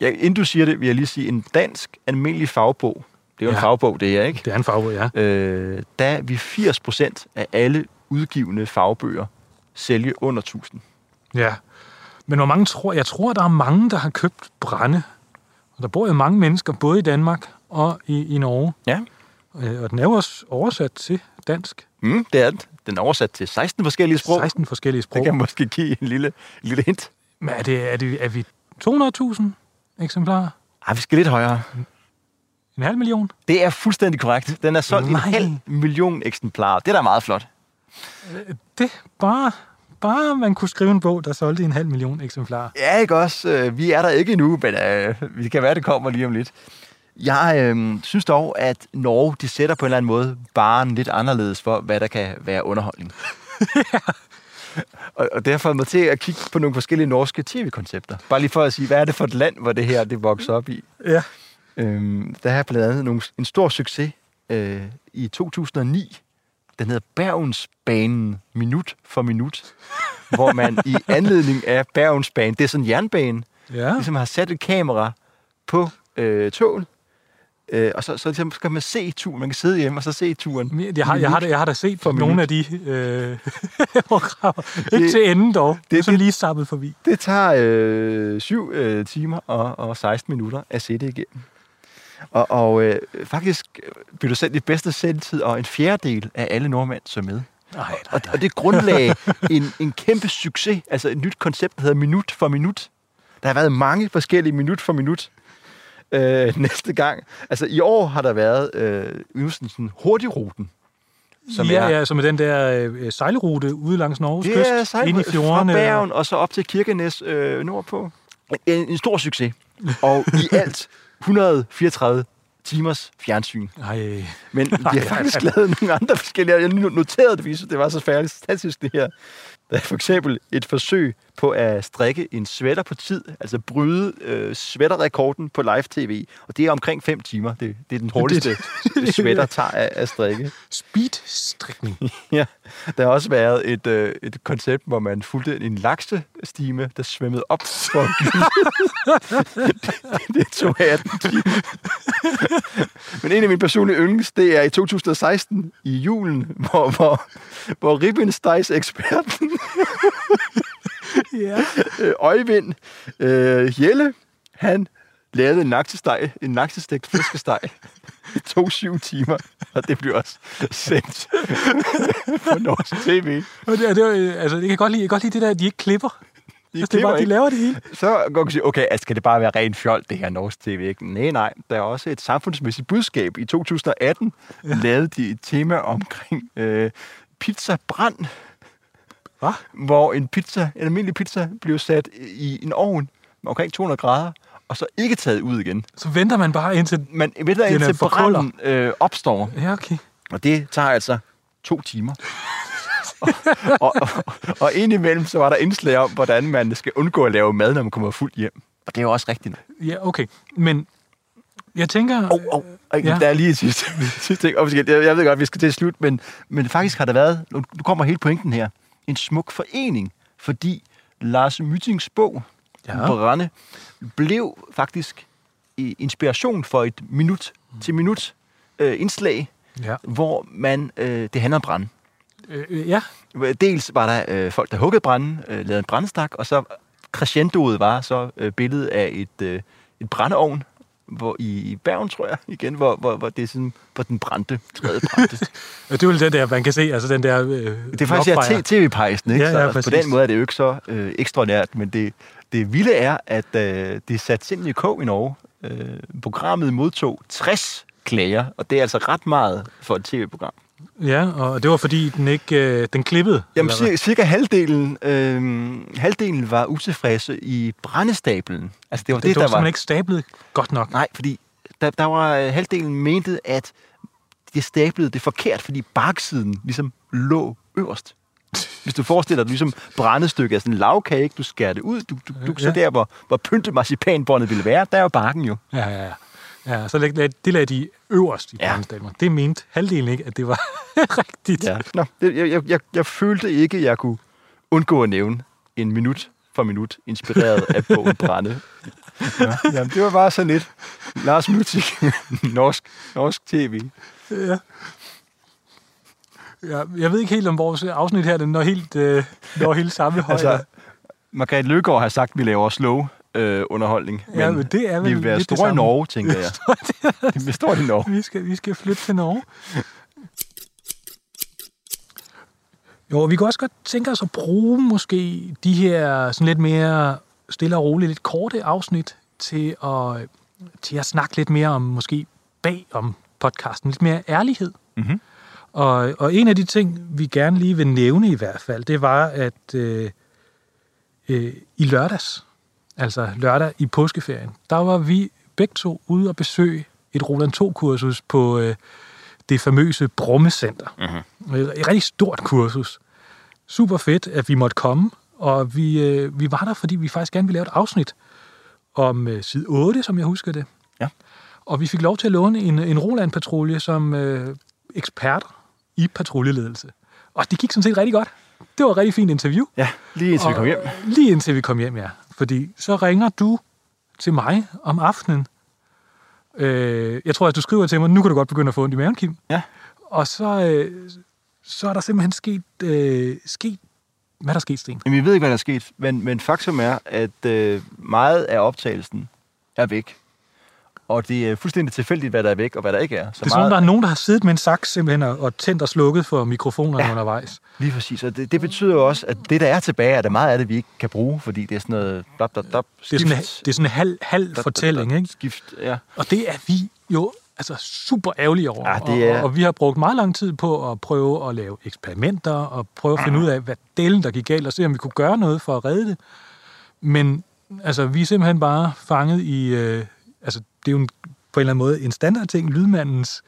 Ja, inden du siger det, vil jeg lige sige, en dansk almindelig fagbog, det er jo ja. En fagbog, det her, ikke? Det er en farve, ja. Øh, der vil 80 procent af alle udgivende fagbøger sælge under 1000. Ja. Men hvor mange tror... Jeg tror, der er mange, der har købt brænde. Og der bor jo mange mennesker, både i Danmark og i, i Norge. Ja. Øh, Og den er jo også oversat til dansk. Mm, det er den. Den er oversat til 16 forskellige sprog. 16 forskellige sprog. Det kan måske give en lille, en lille hint. Men er, det, er, det, er vi 200.000 eksemplarer? Ej, vi skal lidt højere. En halv million? Det er fuldstændig korrekt. Den er solgt i en Nej. halv million eksemplarer. Det er da meget flot. Det bare, bare man kunne skrive en bog, der solgte en halv million eksemplarer. Ja, ikke også? Øh, Vi er der ikke endnu, men øh, det kan være, det kommer lige om lidt. Jeg øh, synes dog, at Norge de sætter på en eller anden måde baren lidt anderledes for, hvad der kan være underholdning. og, og derfor er jeg med til at kigge på nogle forskellige norske tv-koncepter. Bare lige for at sige, hvad er det for et land, hvor det her det vokser op i? Ja. Øhm, der er blandt andet nogle, en stor succes øh, i 2009. Den hedder Bergensbanen minut for minut. hvor man i anledning af Bergensbanen, det er sådan en jernbane, Ja. ligesom har sat et kamera på øh, toget, øh, og så, så ligesom skal man se turen. Man kan sidde hjemme og så se turen. Jeg har, jeg, har, da- jeg har da set For nogle minut. af de øh. Ikke Det- til enden dog. Det, det- det er det- lige sappet forbi. Det tager øh, 7 øh, timer og, og 16 minutter at sætte igennem. Og, og øh, faktisk blev du sendt i bedste sendtid, og en fjerdedel af alle nordmænd så med. Nej, nej, Og, og det grundlagde en, en kæmpe succes, altså et nyt koncept, der hedder minut for minut. Der har været mange forskellige minut for minut øh, næste gang. Altså i år har der været øh, sådan, sådan hurtigruten. Som ja, ja, som er den der øh, sejlrute ude langs Norges Det kyst, er sejl ind i fra fjordene. Bergen og så op til Kirkenes øh, nordpå. En, en stor succes. Og i alt 134 timers fjernsyn. Ej, Men vi har faktisk lavet nogle andre forskellige. Jeg noterede det, fordi det var så fantastisk det her. Der er for eksempel et forsøg på at strikke en sweater på tid, altså bryde øh, sweaterrekorden på live-tv, og det er omkring 5 timer. Det, det er den hurtigste sweater tager af at strikke. Speedstrikning. Ja, der har også været et, øh, et koncept, hvor man fulgte en laksestime, der svømmede op for det, det tog 18 timer. Men en af mine personlige yndlings, det er i 2016 i julen, hvor, hvor, hvor ribbenstegs-eksperten ja. øh, Øjvind øh, Jelle, han lavede en naksesteg, en naksestegt fiskesteg. Det tog syv timer, og det blev også sendt på norsk tv. Og det, det, var, altså, jeg kan godt lide, jeg kan godt lide det der, at de ikke klipper. De, Altså, det er bare, de laver det hele. Så kan man sige, okay, altså, skal det bare være ren fjold, det her norsk tv? Ikke? Nej, nej. Der er også et samfundsmæssigt budskab. I 2018 ja. lavede de et tema omkring øh, pizza Hvad? hvor en pizza, en almindelig pizza, blev sat i en ovn med omkring 200 grader, og så ikke taget ud igen. Så venter man bare indtil... Man ved der Den er indtil branden øh, opstår, Ja, okay. og det tager altså to timer. og, og, og, og indimellem så var der indslag om, hvordan man skal undgå at lave mad, når man kommer fuldt hjem. Og det er jo også rigtigt. Ja, okay. Men jeg tænker... Oh, oh, Ja. ja. Der er lige et sidste, sidste ting. Jeg, ved godt, vi skal til slut, men, men faktisk har der været, nu kommer hele pointen her, en smuk forening, fordi Lars Mytings bog, Ja. Brænde, blev faktisk i- inspiration for et minut til minut øh, indslag, Ja. hvor man, øh, det handler om brænde. Øh, ja. Dels var der øh, folk, der huggede brænde, øh, lavede en brændestak, og så crescendoet var så øh, billedet af et, øh, et brændeovn, hvor i, i Bergen, tror jeg, igen, hvor, hvor, hvor det er sådan, hvor den brændte, træet brændte. Det er jo den der, man kan se, altså den der... Øh, det er faktisk ja, tv-pejsen, ikke? Ja, så ja, altså, på den måde er det jo ikke så øh, ekstraordinært, men det, det vilde er, at øh, det er sat simpelthen i kog i Norge. Øh, programmet modtog 60 klager, og det er altså ret meget for et tv-program. Ja, og det var fordi, den ikke... Øh, den klippede. Jamen, cirka, cirka halvdelen, øh, halvdelen var utilfredse i brændestablen. Altså, det var det, det, det var der var... simpelthen ikke stablet godt nok. Nej, fordi der, der var øh, halvdelen mente, at det stablede det forkert, fordi baksiden ligesom lå øverst. Hvis du forestiller dig, ligesom brændestykke af sådan en lavkage, du skærer det ud, du, du, du Ja. så der, hvor, hvor pyntet marcipanbåndet ville være, der er jo bakken jo. Ja, ja, ja. Ja, så lag, lag, det lagde de øverst i Ja. brændestaben. Det mente halvdelen ikke, at det var rigtigt. Ja. Nå, det, jeg, jeg, jeg, jeg følte ikke, at jeg kunne undgå at nævne en minut for minut, inspireret af bogen Brænde. Ja, jamen, det var bare sådan lidt Lars Mutik, norsk, norsk tv. Ja. Ja, jeg ved ikke helt, om vores afsnit her, den når helt, øh, når helt samme højde. Altså, Margrethe Løgaard har sagt, at vi laver slow øh, underholdning. Ja, men det er vel vi vil være store i. Norge, tænker jeg. vi store i Norge. vi, skal, vi skal flytte til Norge. Jo, vi kunne også godt tænke os at bruge måske de her sådan lidt mere stille og roligt, lidt korte afsnit til at, til at snakke lidt mere om måske bag om podcasten, lidt mere ærlighed. Mhm. Og, og en af de ting, vi gerne lige vil nævne i hvert fald, det var, at øh, øh, i lørdags, altså lørdag i påskeferien, der var vi begge to ude og besøge et Roland 2-kursus på øh, det famøse Brummecenter. Mm-hmm. Et, et rigtig stort kursus. Super fedt, at vi måtte komme, og vi, øh, vi var der, fordi vi faktisk gerne ville lave et afsnit om øh, side 8, som jeg husker det. Ja. Og vi fik lov til at låne en, en Roland-patrulje som øh, eksperter i patruljeledelse. Og det gik sådan set rigtig godt. Det var et rigtig fint interview. Ja, lige indtil vi kom hjem. Lige indtil vi kom hjem, ja. Fordi så ringer du til mig om aftenen. Øh, jeg tror, at du skriver til mig, nu kan du godt begynde at få ondt i maven, Kim. Ja. Og så, øh, så er der simpelthen sket, øh, sket hvad er der sket, Sten? Jamen, vi ved ikke, hvad der er sket, men, men faktum er, at øh, meget af optagelsen er væk. Og det er fuldstændig tilfældigt, hvad der er væk, og hvad der ikke er. Så Det er som om, der er nogen, der har siddet med en saks simpelthen og, tændt og slukket for mikrofonerne ja. Undervejs. Lige præcis, og det, det betyder jo også, at det, der er tilbage, er der meget af det, vi ikke kan bruge, fordi det er sådan noget blab, blab, blab, Det er sådan, det er sådan en halv, halv fortælling, ikke? Skift, ja. Og det er vi jo altså super ærgerlige over. Ja, det er- og, og vi har brugt meget lang tid på at prøve at lave eksperimenter og prøve at finde ud af, hvad delen der gik galt, og se om vi kunne gøre noget for at redde det. Men altså, vi er simpelthen bare fanget i... Øh, altså, det er jo en, på en eller anden måde en standardting, lydmandens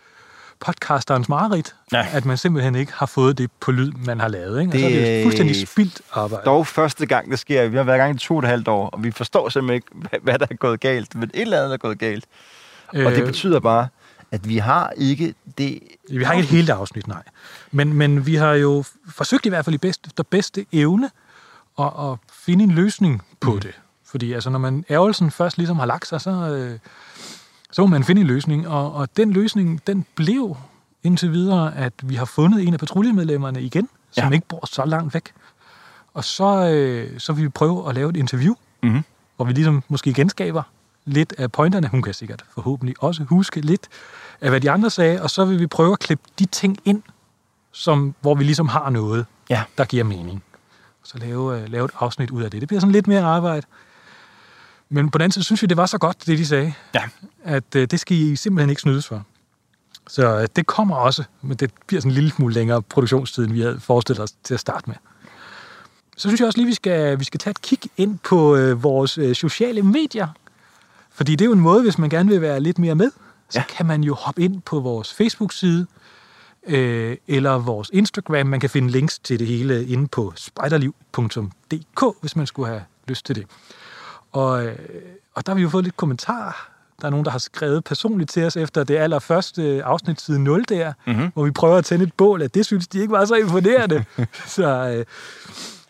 podcasterens mareridt, Ja. at man simpelthen ikke har fået det på lyd, man har lavet. Ikke? Og så er Det det er fuldstændig spildt arbejde. Dog første gang, det sker. Vi har været i gang i to og et halvt år, og vi forstår simpelthen ikke, hvad- hvad der er gået galt. Men et eller andet er gået galt. Og det Øh, betyder bare, at vi har ikke det... Vi har ikke et helt afsnit, nej. Men, men vi har jo forsøgt i hvert fald i bedste, efter bedste evne at, at finde en løsning på mm. det. Fordi altså, når man ærgelsen først ligesom har lagt sig, så, øh, så må man finde en løsning. Og, og den løsning, den blev indtil videre, at vi har fundet en af patruljemedlemmerne igen, som Ja. ikke bor så langt væk. Og så, øh, så vil vi prøve at lave et interview, Mhm. hvor vi ligesom måske genskaber lidt af pointerne. Hun kan sikkert forhåbentlig også huske lidt af, hvad de andre sagde, og så vil vi prøve at klippe de ting ind, som, hvor vi ligesom har noget, Ja. der giver mening. Så lave, øh, lave et afsnit ud af det. Det bliver sådan lidt mere arbejde. Men på den anden side synes vi, det var så godt, det de sagde, Ja. at øh, det skal I simpelthen ikke snydes for. Så øh, det kommer også, men det bliver sådan en lille smule længere produktionstid, end vi havde forestillet os til at starte med. Så synes jeg også lige, vi skal, vi skal tage et kig ind på øh, vores øh, sociale medier. Fordi det er jo en måde, hvis man gerne vil være lidt mere med, så Ja. kan man jo hoppe ind på vores Facebook-side, øh, eller vores Instagram. Man kan finde links til det hele inde på spejderliv.dk, hvis man skulle have lyst til det. Og, øh, og der har vi jo fået lidt kommentarer. Der er nogen, der har skrevet personligt til os efter det allerførste afsnit side 0 der, Mhm. hvor vi prøver at tænde et bål, at det synes de ikke var så imponerende. så, øh,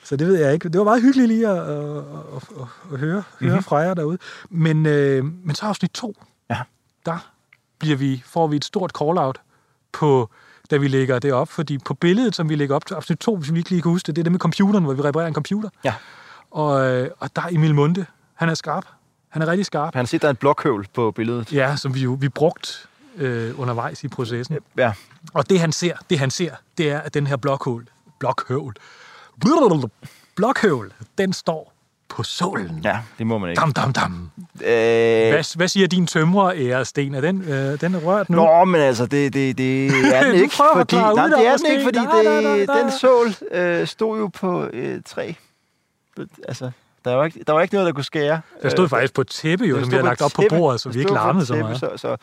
så det ved jeg ikke. Det var meget hyggeligt lige at, at, at, at, at høre, høre fra jer derude. Men, øh, men så afsnit 2, Ja. der bliver vi, får vi et stort call-out på, da vi lægger det op. Fordi på billedet, som vi lægger op til afsnit 2, hvis vi ikke lige kan huske det, det er det med computeren, hvor vi reparerer en computer. Ja. Og, øh, og der er Emil Munde. Han er skarp. Han er rigtig skarp. Han siger, der er et blokhøvl på billedet. Ja, som vi jo vi brugt øh, undervejs i processen. Ja. Og det han ser, det han ser, det er, at den her blokhøvl, blokhøvl, blokhøvl, den står på sålen. Ja, det må man ikke. Dam, dam, dam. Øh, Hvad, hvad siger din tømrer, ære Sten? Er den, øh, den er rørt nu? Nå, men altså, det, det, det er den ikke, fordi, nej, det er den måske. ikke, fordi Da, da, da, det, da. den sål øh, stod jo på øh, træ. Altså, der var, ikke, der var ikke noget, der kunne skære. Der stod Øh, faktisk på et tæppe, jo, som vi har på lagt op på bordet, så vi ikke larmede så meget. Så, så,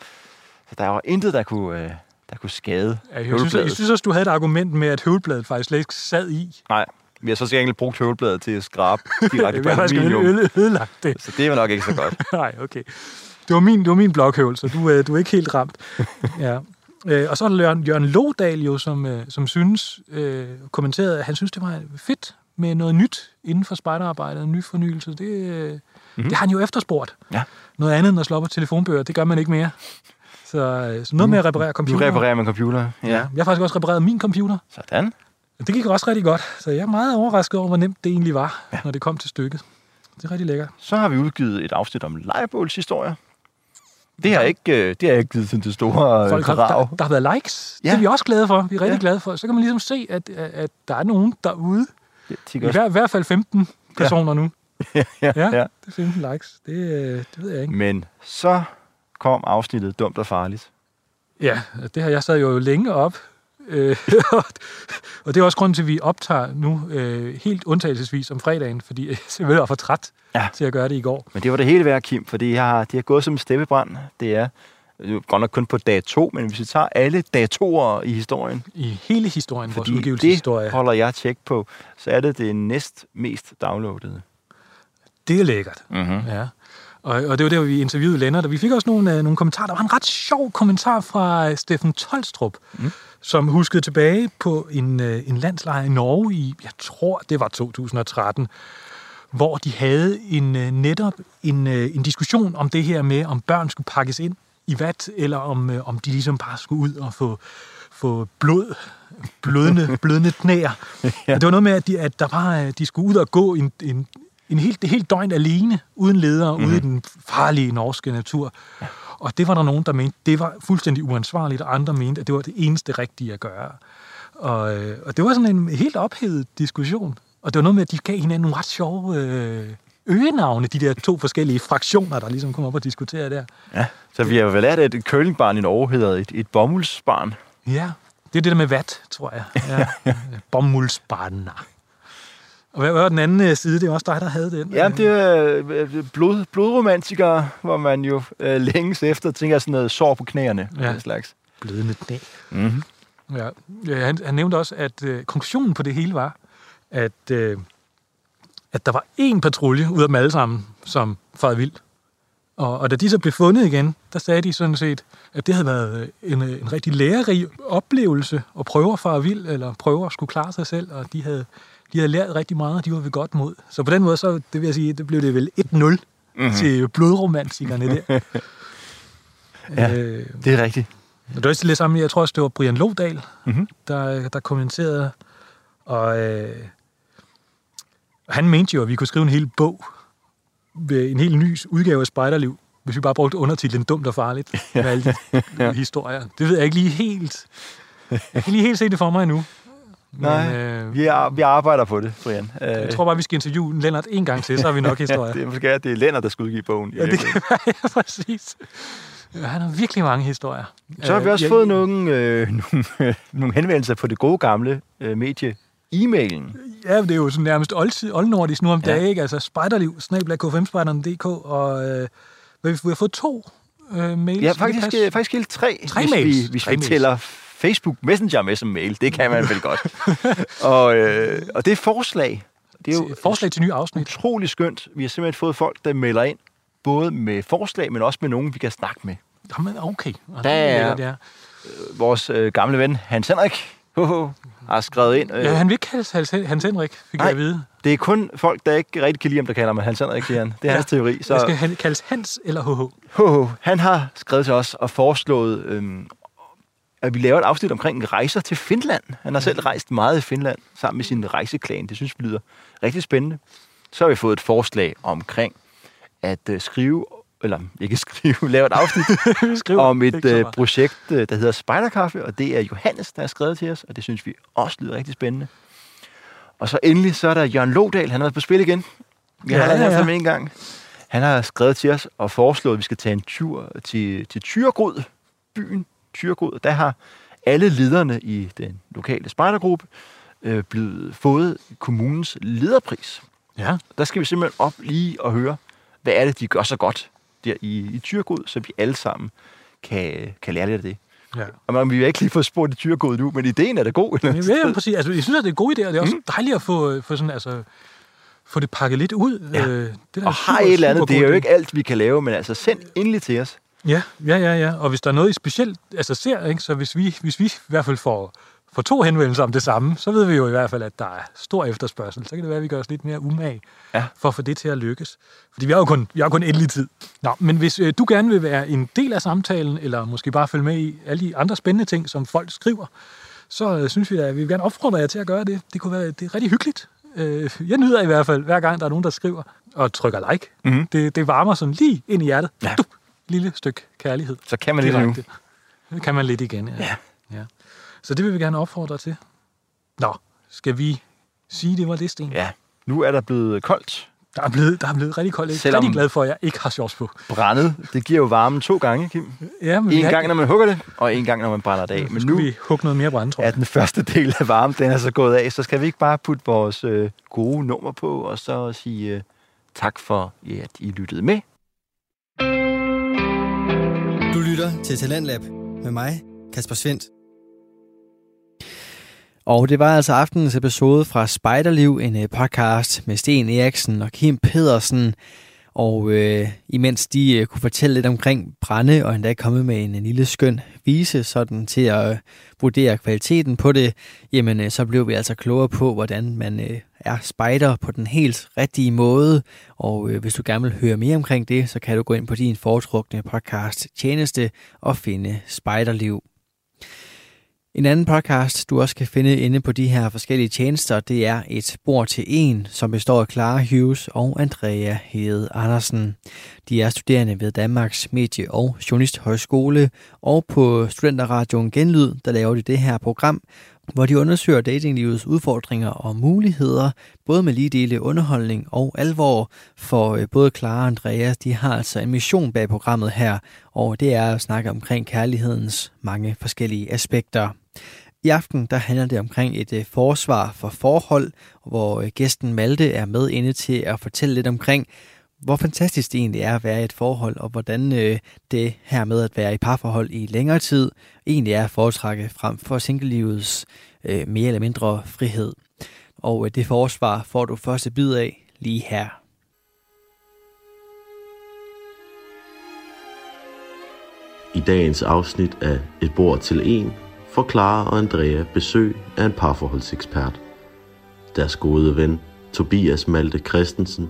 så der var intet, der kunne, øh, der kunne skade Ja, jeg, synes, jeg høvlbladet. synes også, du havde et argument med, at høvlbladet faktisk slet ikke sad i. Nej, vi har så til gengæld brugt høvlbladet til at skrabe direkte Vi på har faktisk aluminium. øde- ødelagt det. Så det var nok ikke så godt. Nej, okay. Det var min, det var min blokhøvel, så du, øh, du er ikke helt ramt. Ja. Øh, og så er der Jørgen, Jørgen Lodal jo, som, øh, som synes, øh, kommenterede, at han synes, det var fedt med noget nyt inden for spejderarbejdet, en ny fornyelse. Det, mm-hmm. det har han jo efterspurgt. Ja. Noget andet end at slå op på telefonbøger, det gør man ikke mere. Så, øh, så noget med at reparere computer. reparerer man computer. Ja. Ja. Jeg har faktisk også repareret min computer. Sådan. Det gik også rigtig godt, så jeg er meget overrasket over, hvor nemt det egentlig var, ja. når det kom til stykket. Det er rigtig lækkert. Så har vi udgivet et afsnit om lejrebålshistorier. Det har ikke, øh, det har ikke givet sådan det store Folk har, der, der har været likes. Ja. Det er vi også glade for. Vi er rigtig Ja. glade for. Så kan man ligesom se, at, at der er nogen derude. Det I hver, hvert fald 15 personer nu. ja, Ja, ja. det er 15 likes. Det, øh, det ved jeg ikke. Men så kom afsnittet Dumt og Farligt. Ja, det har jeg sad jo længe op. Øh, og det er også grunden til, at vi optager nu øh, helt undtagelsesvis om fredagen, fordi jeg simpelthen var for træt Ja. til at gøre det i går. Men det var det hele værd, Kim, fordi jeg har, de har gået som en steppebrand. Det er godt nok kun på dag to, men hvis vi tager alle datoer i historien, I hele historien, vores fordi det udgivelseshistorie. holder jeg tjek på, så er det det næst mest downloadede. Det er lækkert. Mm-hmm. Ja. Og, og det var der, vi interviewede Lennart, og vi fik også nogle, øh, nogle kommentarer. Der var en ret sjov kommentar fra øh, Steffen Tolstrup, mm. som huskede tilbage på en, øh, en landslejr i Norge i, jeg tror, det var 2013, hvor de havde en øh, netop en, øh, en diskussion om det her med, om børn skulle pakkes ind i vat, eller om, øh, om de ligesom bare skulle ud og få, få blod, blødende, blødende knæer. ja. Det var noget med, at de, at der bare, øh, de skulle ud og gå en, en, en helt, helt døgn alene, uden ledere, mm-hmm. ude i den farlige norske natur. Ja. Og det var der nogen, der mente, det var fuldstændig uansvarligt, og andre mente, at det var det eneste rigtige at gøre. Og, øh, og det var sådan en helt ophedet diskussion. Og det var noget med, at de gav hinanden nogle ret sjove øh, øgenavne, de der to forskellige fraktioner, der ligesom kom op og diskuterede der. Ja, så vi har jo vel lært, at et curlingbarn i Norge hedder et, et bomuldsbarn. Ja, det er det der med vat, tror jeg. Ja. Bommuldsbarner. Og hvad var den anden øh, side? Det er også dig, der havde den. Ja, det er øh, blod, blodromantikere, hvor man jo øh, længes efter tænker sådan noget sår på knæerne. Ja. Den slags. blødende knæ. Mm-hmm. Ja, ja han, han nævnte også, at øh, konklusionen på det hele var, at, øh, at der var én patrulje ud af dem alle sammen, som farede vildt. Og, og da de så blev fundet igen, der sagde de sådan set, at det havde været en, en rigtig lærerig oplevelse at prøve at fare vild, eller prøve at skulle klare sig selv, og de havde, de havde lært rigtig meget, og de var ved godt mod. Så på den måde, så det vil jeg sige, det blev det vel 1-0 mm-hmm. til blodromantikerne der. ja, øh, det er rigtigt. Og det var også lidt sammen, jeg tror også, det var Brian Lodal, mm-hmm. der, der kommenterede, og øh, han mente jo, at vi kunne skrive en hel bog, en helt ny udgave af Spejderliv, hvis vi bare brugte undertitlen Dumt og Farligt med alle de historier. Det ved jeg ikke lige helt. Jeg kan lige helt se det for mig endnu. Men, Nej, øh, vi, er, vi arbejder på det, Brian. Jeg tror bare, vi skal interviewe Lennart en gang til, så har vi nok historier. det er måske det er Lennart, der skal udgive bogen. Ja, det kan være, ja, præcis. Han har virkelig mange historier. Så har vi også øh, fået jeg, nogle, øh, nogle, nogle henvendelser på det gode gamle øh, medie e-mailen. Ja, det er jo sådan nærmest old, oldnordisk nu om ja. dagen, ikke? Altså spejderliv, snablag k5spejderen.dk, og øh, vi har fået to øh, mails. Ja, faktisk, øh, faktisk helt tre, tre hvis mails. vi, hvis tre vi mails. tæller Facebook Messenger med som mail. Det kan man vel godt. og, øh, og det er forslag. Det er jo forslag til nye afsnit. Utrolig skønt. Vi har simpelthen fået folk, der melder ind, både med forslag, men også med nogen, vi kan snakke med. Jamen, okay. Og der er, det er øh, vores øh, gamle ven, Hans Henrik, Hoho, har skrevet ind. Øh, ja, han vil ikke kaldes Hans, Hans Henrik, fik Nej, jeg at vide. det er kun folk, der ikke rigtig kan lide ham, der kalder mig Hans Henrik, han. Det er ja. hans teori. Så... Skal han kaldes Hans eller Hoho? Hoho. Han har skrevet til os og foreslået, øhm, at vi laver et afsnit omkring rejser til Finland. Han har selv rejst meget i Finland sammen med sin rejseklan. Det synes vi lyder rigtig spændende. Så har vi fået et forslag omkring at øh, skrive eller ikke skrive, lave et afsnit om et uh, projekt, uh, der hedder Spejderkaffe, og det er Johannes, der har skrevet til os, og det synes vi også lyder rigtig spændende. Og så endelig, så er der Jørgen Lodal, han har været på spil igen. Vi ja, har ja, ja. en gang. Han har skrevet til os og foreslået, at vi skal tage en tur til, til Tyregrod, byen Tyregrod. Der har alle lederne i den lokale spejdergruppe øh, blevet fået kommunens lederpris. Ja. Der skal vi simpelthen op lige og høre, hvad er det, de gør så godt der i, i Tyrgod, så vi alle sammen kan, kan lære lidt af det. Ja. Og man, vi har ikke lige fået spurgt i Tyrgod nu, men ideen er da god. Ja, ja, præcis. Altså, jeg synes, at det er en god idé, og det er også mm. dejligt at få, få sådan, altså, få det pakket lidt ud. Ja. Øh, det og har et eller andet, det er jo ikke alt, vi kan lave, men altså send endelig til os. Ja, ja, ja, ja. Og hvis der er noget, I specielt altså, ser, ikke, så hvis vi, hvis vi i hvert fald får får to henvendelser om det samme, så ved vi jo i hvert fald, at der er stor efterspørgsel. Så kan det være, at vi gør os lidt mere umage ja. for at få det til at lykkes. Fordi vi har jo kun, vi har kun endelig tid. Nå, men hvis øh, du gerne vil være en del af samtalen, eller måske bare følge med i alle de andre spændende ting, som folk skriver, så øh, synes vi, at vi vil gerne opfordre jer til at gøre det. Det kunne være det er rigtig hyggeligt. Øh, jeg nyder i hvert fald, hver gang der er nogen, der skriver og trykker like. Mm-hmm. Det, det varmer sådan lige ind i hjertet. Ja. Du, lille stykke kærlighed. Så kan man lidt nu. Det kan man lidt igen, ja. ja. ja. Så det vil vi gerne opfordre til. Nå, skal vi sige, det var det, Sten? Ja, nu er der blevet koldt. Der er blevet, der er blevet rigtig koldt. Jeg er rigtig glad for, at jeg ikke har shorts på. Brændet, det giver jo varmen to gange, Kim. Ja, men en gang, ikke... når man hugger det, og en gang, når man brænder det af. Men nu vi hugge noget mere brænde, tror jeg. er den første del af varmen, den er så gået af. Så skal vi ikke bare putte vores øh, gode nummer på, og så sige øh, tak for, ja, at I lyttede med. Du lytter til Talentlab med mig, Kasper Svendt. Og det var altså aftenens episode fra Spejderliv, en øh, podcast med Sten Eriksen og Kim Pedersen. Og øh, imens de øh, kunne fortælle lidt omkring brænde, og endda komme med en, en lille skøn vise sådan til at øh, vurdere kvaliteten på det, jamen øh, så blev vi altså klogere på, hvordan man øh, er spider på den helt rigtige måde. Og øh, hvis du gerne vil høre mere omkring det, så kan du gå ind på din foretrukne podcast tjeneste og finde Spiderliv. En anden podcast, du også kan finde inde på de her forskellige tjenester, det er Et bord til en, som består af Clara Hughes og Andrea Hede Andersen. De er studerende ved Danmarks Medie- og Journalisthøjskole, og på Studenterradioen Genlyd, der laver de det her program, hvor de undersøger datinglivets udfordringer og muligheder, både med lige dele underholdning og alvor, for øh, både Clara og Andreas, de har altså en mission bag programmet her, og det er at snakke omkring kærlighedens mange forskellige aspekter. I aften der handler det omkring et øh, forsvar for forhold, hvor øh, gæsten Malte er med inde til at fortælle lidt omkring, hvor fantastisk det egentlig er at være i et forhold, og hvordan øh, det her med at være i parforhold i længere tid egentlig er at foretrække frem for singlelivets øh, mere eller mindre frihed. Og øh, det forsvar får du første bid af lige her. I dagens afsnit af Et bord til en får Clara og Andrea besøg af en parforholdsekspert. Deres gode ven, Tobias Malte Christensen,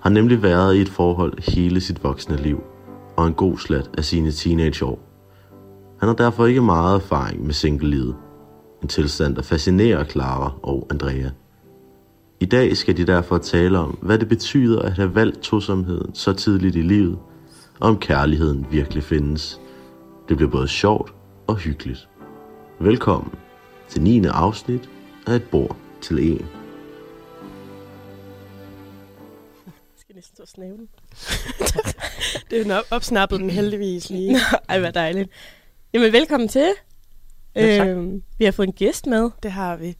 har nemlig været i et forhold hele sit voksne liv og en god slat af sine teenageår. Han har derfor ikke meget erfaring med singlelivet. En tilstand, der fascinerer Clara og Andrea. I dag skal de derfor tale om, hvad det betyder at have valgt tosomheden så tidligt i livet, og om kærligheden virkelig findes. Det bliver både sjovt og hyggeligt. Velkommen til 9. afsnit af Et bord til en. skal næsten stå den. det er jo opsnappet den heldigvis lige. Nå, ej, hvad dejligt. Jamen, velkommen til. Ja, øhm, vi har fået en gæst med. Det har vi.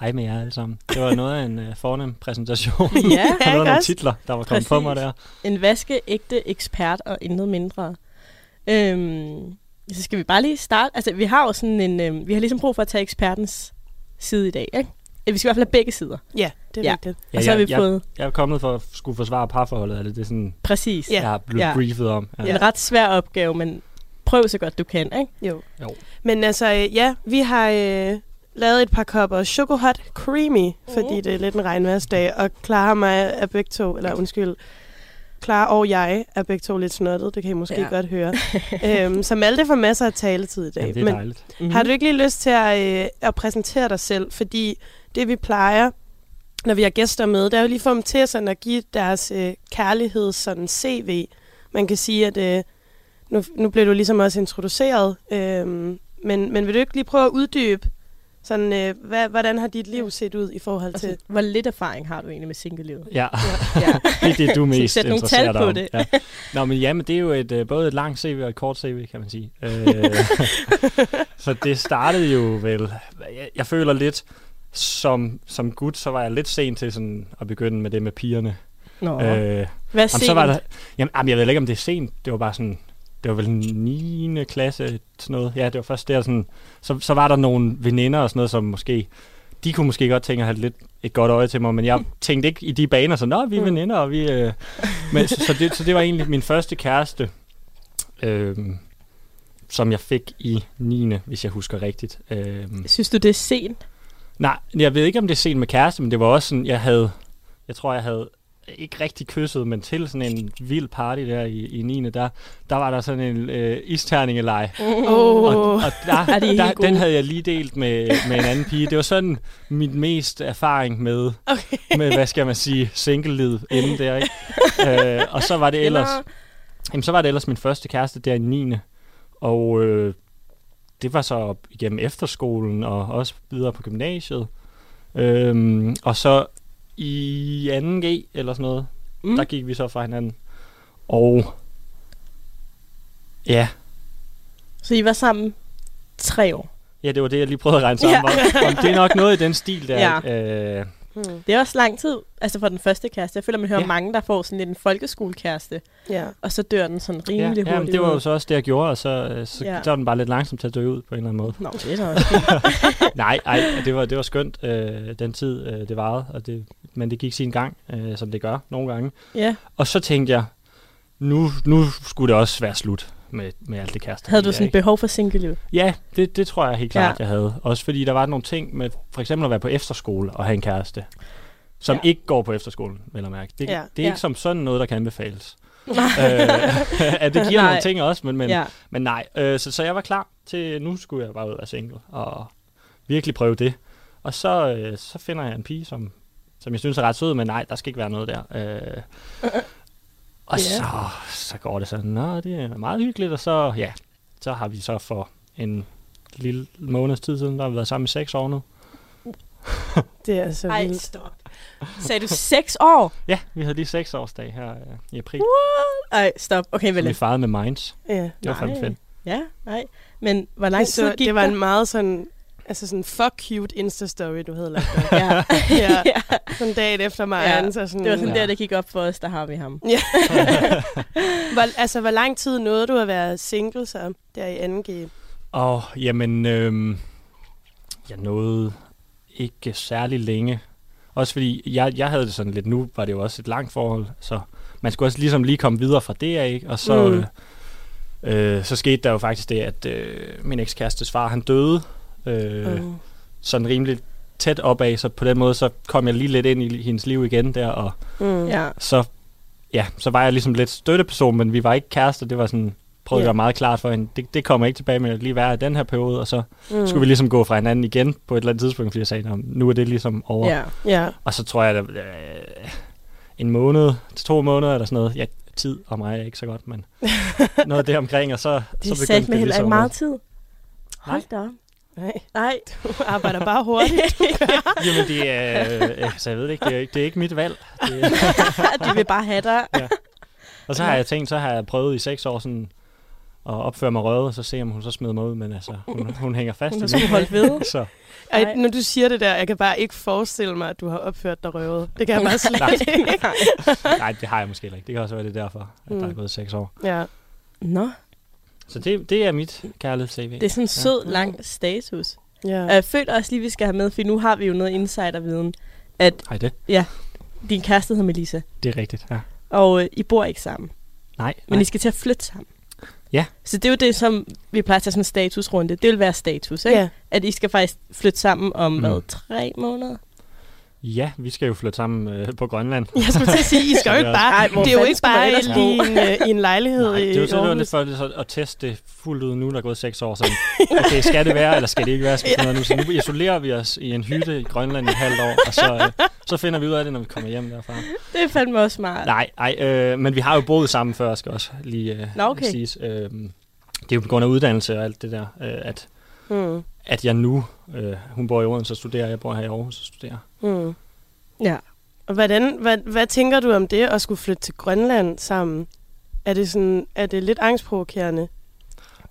Hej med jer alle sammen. Det var noget af en uh, fornem præsentation. Ja, og noget af nogle titler, der var kommet på mig der. En vaskeægte ekspert og intet mindre. Øhm, så skal vi bare lige starte. Altså, vi har jo sådan en... Øhm, vi har ligesom brug for at tage ekspertens side i dag, ikke? Øh, Vi skal i hvert fald have begge sider. Ja, det er Ja. ja. vigtigt. Ja, og så har vi jeg, fået... jeg er kommet for at skulle forsvare parforholdet. Er det det, sådan, Præcis. Ja. jeg er blevet Ja. briefet om? Det er en ret svær opgave, men prøv så godt du kan, ikke? Jo. Jo. Men altså, øh, ja, vi har øh, lavet et par kopper Choco Hot Creamy, fordi det er lidt en regnværsdag, og Clara og mig er begge to, eller undskyld, Clara og jeg er begge to lidt snottet, det kan I måske Ja. godt høre. øhm, så Malte får masser af taletid i dag. Ja, det er men dejligt. Mm-hmm. har du ikke lige lyst til at, øh, at præsentere dig selv? Fordi det vi plejer, når vi har gæster med, det er jo lige for dem til sådan at give deres øh, kærlighed sådan CV. Man kan sige, at øh, nu, nu blev du ligesom også introduceret, øh, men, men vil du ikke lige prøve at uddybe, sådan, øh, hvad, hvordan har dit liv set ud i forhold til... Altså, hvor lidt erfaring har du egentlig med singlelivet? Ja, Ja. det er det, du er mest Sæt nogle tal på om. det. Ja. Nå, men ja, men det er jo et, øh, både et langt CV og et kort CV, kan man sige. Øh, så det startede jo vel... Jeg, jeg føler lidt, som, som gut, så var jeg lidt sent til sådan at begynde med det med pigerne. Nå, Øh, hvad Jamen, sent? så var der, jamen, jamen, jeg ved ikke, om det er sent. Det var bare sådan, det var vel 9. klasse, sådan noget. Ja, det var først der sådan, så, så var der nogle veninder og sådan noget, som måske, de kunne måske godt tænke at have lidt et godt øje til mig, men jeg tænkte ikke i de baner, så nå, vi er Mm. veninder, og vi... Øh, men, så, så, det, så det var egentlig min første kæreste, øh, som jeg fik i 9. hvis jeg husker rigtigt. Øh, Synes du, det er sent? Nej, jeg ved ikke, om det er sent med kæreste, men det var også sådan, jeg havde, jeg tror, jeg havde ikke rigtig kysset, men til sådan en vild party der i, i 9. Der, der var der sådan en øh, isterningeleje. Åh, Og, og der, Er de der, gode? den havde jeg lige delt med, med en anden pige. Det var sådan min mest erfaring med, okay. med hvad skal man sige, single inden der, ikke? øh, og så var det ellers, jamen, så var det ellers min første kæreste der i 9. Og øh, det var så igennem efterskolen og også videre på gymnasiet. Øhm, og så i 2G eller sådan noget, Mm. der gik vi så fra hinanden. Og ja, Så I var sammen tre år. ja, det var det, jeg lige prøvede at regne sammen. Ja. Om det er nok noget i den stil der. Ja. Øh, Hmm. Det er også lang tid, altså for den første kæreste. Jeg føler, man hører Ja. mange, der får sådan lidt en folkeskolekæreste, Ja. og så dør den sådan ja, rimelig ja, men hurtigt. det var jo så også det, jeg gjorde, og så, øh, så, Ja. ja. så var den bare lidt langsomt til at dø ud på en eller anden måde. Nå, det er så også. Nej, ej, det var, det var skønt, øh, den tid, øh, det varede, og det, men det gik sin gang, øh, som det gør nogle gange. Ja. Og så tænkte jeg, nu, nu skulle det også være slut med, med alt det kæreste. Havde du sådan behov for singleliv? Ja, det, det tror jeg helt klart, Ja. jeg havde. Også fordi der var nogle ting med for eksempel at være på efterskole og have en kæreste, som Ja. ikke går på efterskolen, vil jeg mærke. Det, Ja. ja. det er Ja. ikke som sådan noget, der kan anbefales. øh, at det giver Nej. nogle ting også, men, men, ja. men nej. Øh, så, så jeg var klar til, nu skulle jeg bare ud af single og virkelig prøve det. Og så, øh, så finder jeg en pige, som, som jeg synes er ret sød, men nej, der skal ikke være noget der. Øh, og Ja. så, så går det sådan, nå, det er meget hyggeligt, og så, ja, så har vi så for en lille måneds tid siden, der har vi været sammen i seks år nu. Det er så Ej, vildt. stop. Sagde du seks år? Ja, vi havde lige seks årsdag her øh, i april, Ej, stop. Okay, vel. vi fejrede med Minds. Ja. Det var fandme fedt. Ja, nej. Men hvor lang tid så, gik det var en meget sådan Altså sådan, fuck cute Insta-story, du havde lagt op. Ja. ja. ja. Sådan dagen efter mig. Ja, så sådan, Det var sådan Ja. der, det gik op for os, der har vi ham. Ja. hvor, altså, hvor lang tid nåede du at være single så, der i 2G? Og jamen, øhm, jeg nåede ikke særlig længe. Også fordi, jeg, jeg havde det sådan lidt, nu var det jo også et langt forhold, så man skulle også ligesom lige komme videre fra det ikke? Og så, Mm. mm. øh, øh, så skete der jo faktisk det, at øh, min ekskærestes far, han døde øh, Mm. sådan rimelig tæt opad, så på den måde, så kom jeg lige lidt ind i hendes liv igen der, og Mm. Ja. så, ja, så var jeg ligesom lidt støtteperson, men vi var ikke kærester, det var sådan, prøvede Ja. at gøre meget klart for hende, det, det kommer ikke tilbage med at lige være i den her periode, og så Mm. skulle vi ligesom gå fra hinanden igen på et eller andet tidspunkt, fordi jeg sagde, "Nå, nu er det ligesom over. Ja. Ja. Og så tror jeg, at øh, en måned til to måneder eller sådan noget, ja, tid og mig er ikke så godt, men noget der omkring, og så, Det så er begyndte heller ligesom ikke meget at- tid. Hold da. Nej, Nej. du arbejder bare hurtigt. Jamen, det er, øh, så jeg ved det ikke, det er, ikke- det er ikke mit valg. Det, De vil bare have dig. og så har jeg tænkt, så har jeg prøvet i seks år sådan at opføre mig røvet, og så se, om hun så smider mig ud, men altså, hun, hun hænger fast Hun sgu holdt ved. Så Ej, Nej. når du siger det der, jeg kan bare ikke forestille mig, at du har opført dig røvet. Det kan jeg bare slet Nej. ikke. nej, det har jeg måske ikke. Det kan også være det er derfor, at der er Mm. gået seks år. Ja. Nå, Så det, det er mit kærlighed-CV. det er sådan en sød, lang status. ja. Og jeg føler også lige, vi skal have med, for nu har vi jo noget insiderviden, at Hej det. din kæreste hedder Melissa, Det er rigtigt, ja. og øh, I bor ikke sammen, Nej, men nej. I skal til at flytte sammen. Ja. Så det er jo det, som vi plejer at tage sådan en statusrunde. Det vil være status, ikke? ja. At I skal faktisk flytte sammen om, Mm. hvad, tre måneder? Ja, vi skal jo flytte sammen øh, på Grønland. Jeg skulle til at sige, I skal jo ikke bare... Ej, det er jo ikke bare i bo? en, øh, i en lejlighed Nej, i det er jo så det var Aarhus. lidt for så at teste det fuldt ud nu, der er gået seks år. Så okay, skal det være, eller skal det ikke være? Skal af nu? Så nu isolerer vi os i en hytte i Grønland i et halvt år, og så, øh, så finder vi ud af det, når vi kommer hjem derfra. Det er fandme også smart. Nej, nej øh, men vi har jo boet sammen før, skal også lige øh, Nå, okay. siges. Øh, det er jo på grund af uddannelse og alt det der, øh, at, Mm. at jeg nu, øh, hun bor i Odense og studerer, jeg bor her i Aarhus og studerer. Mm. Ja. Og hvordan, hvad, hvad tænker du om det at skulle flytte til Grønland sammen? Er det, sådan, er det lidt angstprovokerende?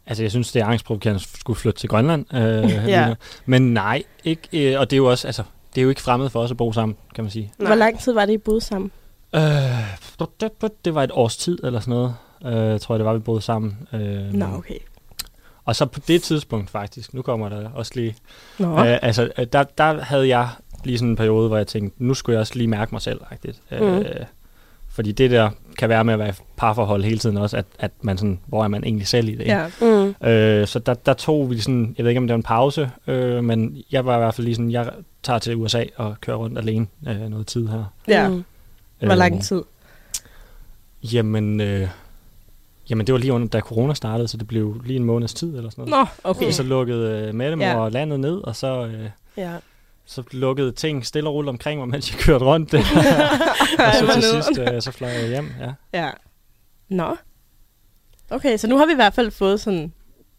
Altså, jeg synes, det er angstprovokerende at skulle flytte til Grønland. Øh, Ja. Men nej, ikke, øh, og det er jo også, altså, det er jo ikke fremmed for os at bo sammen, kan man sige. Hvor lang tid var det, I boede sammen? Øh, det var et års tid eller sådan noget, øh, tror jeg, det var, vi boede sammen. Øh, Nå, okay. Og så på det tidspunkt faktisk, nu kommer der også lige, Nå. øh, altså, øh, der, der havde jeg lige sådan en periode, hvor jeg tænkte, nu skulle jeg også lige mærke mig selv, rigtigt. Mm. Øh, fordi det der kan være med at være i parforhold hele tiden også, at, at man sådan, hvor er man egentlig selv i det. ikke? Ja. Mm. Øh, så der, der tog vi sådan, jeg ved ikke om det var en pause, øh, men jeg var i hvert fald lige sådan, jeg tager til USA og kører rundt alene øh, noget tid her. ja. Mm. Hvor lang tid? Jamen, øh, jamen det var lige under, da corona startede, så det blev lige en måneds tid eller sådan noget. Nå, okay. Og så lukkede øh, Mette Ja. og landet ned, og så, øh, Ja. Så lukkede ting stille og roligt omkring mig, mens jeg kørte rundt. og så til sidst, øh, så fløj jeg hjem. Ja. Ja. Nå. Okay, så nu har vi i hvert fald fået sådan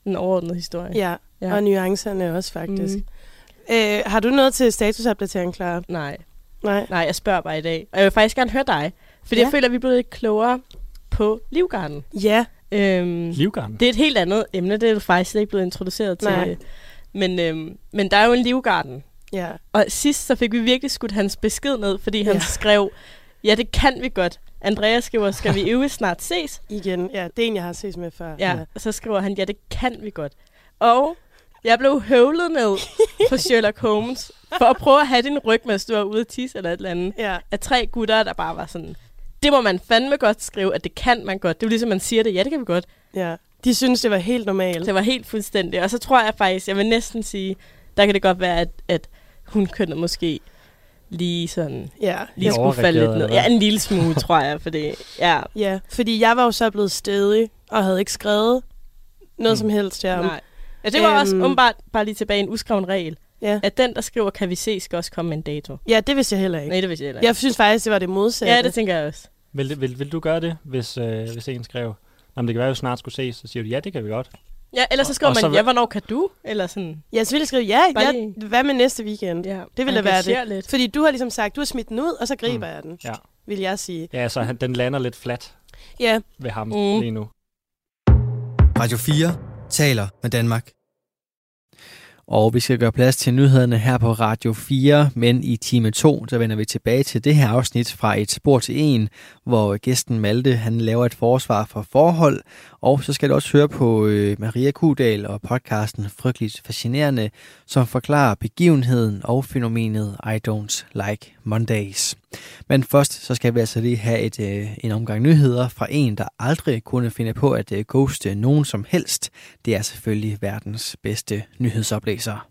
en overordnet historie. ja. Ja. Og nuancerne også, faktisk. Mm. Øh, har du noget til statusopdatering, Clara? Nej, Nej. nej, jeg spørger bare i dag. Og jeg vil faktisk gerne høre dig. Fordi ja. Jeg føler, at vi er blevet lidt klogere på livgarden. Ja. Øhm, Livgarden. det er et helt andet emne, det er du faktisk ikke blevet introduceret Nej. til. Men, øhm, men der er jo en livgarden. Ja. Og sidst så fik vi virkelig skudt hans besked ned, fordi han Ja. skrev, ja, det kan vi godt. Andreas skriver, skal vi øve snart ses? Igen. Ja, det er en, jeg har ses med før. Ja, og så skriver han, ja, det kan vi godt. Og jeg blev høvlet ned på Sherlock Holmes, for at prøve at have din ryg, mens du var ude at tisse eller et eller andet, Ja. af tre gutter, der bare var sådan, det må man fandme godt skrive, at det kan man godt. Det er jo ligesom, man siger det, ja, det kan vi godt. ja. De synes, det var helt normalt. Det var helt fuldstændigt. Og så tror jeg faktisk, jeg vil næsten sige, der kan det godt være, at, at hun kønnet måske lige sådan, Ja. lige skulle falde lidt ned. Ja, en lille smule, tror jeg, fordi, ja, Ja, fordi jeg var jo så blevet stedig, og havde ikke skrevet noget Mm. som helst her. nej. Ja, det var også Øhm. umiddelbart bare lige tilbage en uskreven regel, Ja. at den, der skriver, kan vi se, skal også komme med en dato. ja, det vidste jeg heller ikke. Nej, det vil jeg heller ikke. Jeg synes faktisk, det var det modsatte. Ja, det tænker jeg også. Vil, vil, vil du gøre det, hvis, øh, hvis en skrev, om det kan være, at vi snart skulle ses, så siger du, ja, det kan vi godt. Ja, ellers så skriver Og så man, vil- ja, hvornår kan du? Eller sådan. Jeg ville skrive, ja, Bare ja, lige- hvad med næste weekend? Ja, Det ville da være engagere Lidt. Fordi du har ligesom sagt, du har smidt den ud, og så griber Mm. jeg den, Ja, vil jeg sige. ja så han, den lander lidt flat Ja, ved ham mm. lige nu. Radio 4 taler med Danmark. Og vi skal gøre plads til nyhederne her på Radio 4, men i time 2, så vender vi tilbage til det her afsnit fra et spor til en, hvor gæsten Malte han laver et forsvar for forhold, og så skal du også høre på øh, Maria Kudal og podcasten Frygteligt Fascinerende, som forklarer begivenheden og fænomenet I Don't Like Mondays. Men først så skal vi altså lige have et, øh, en omgang nyheder fra en, der aldrig kunne finde på at øh, ghoste nogen som helst. Det er selvfølgelig verdens bedste nyhedsoplæser.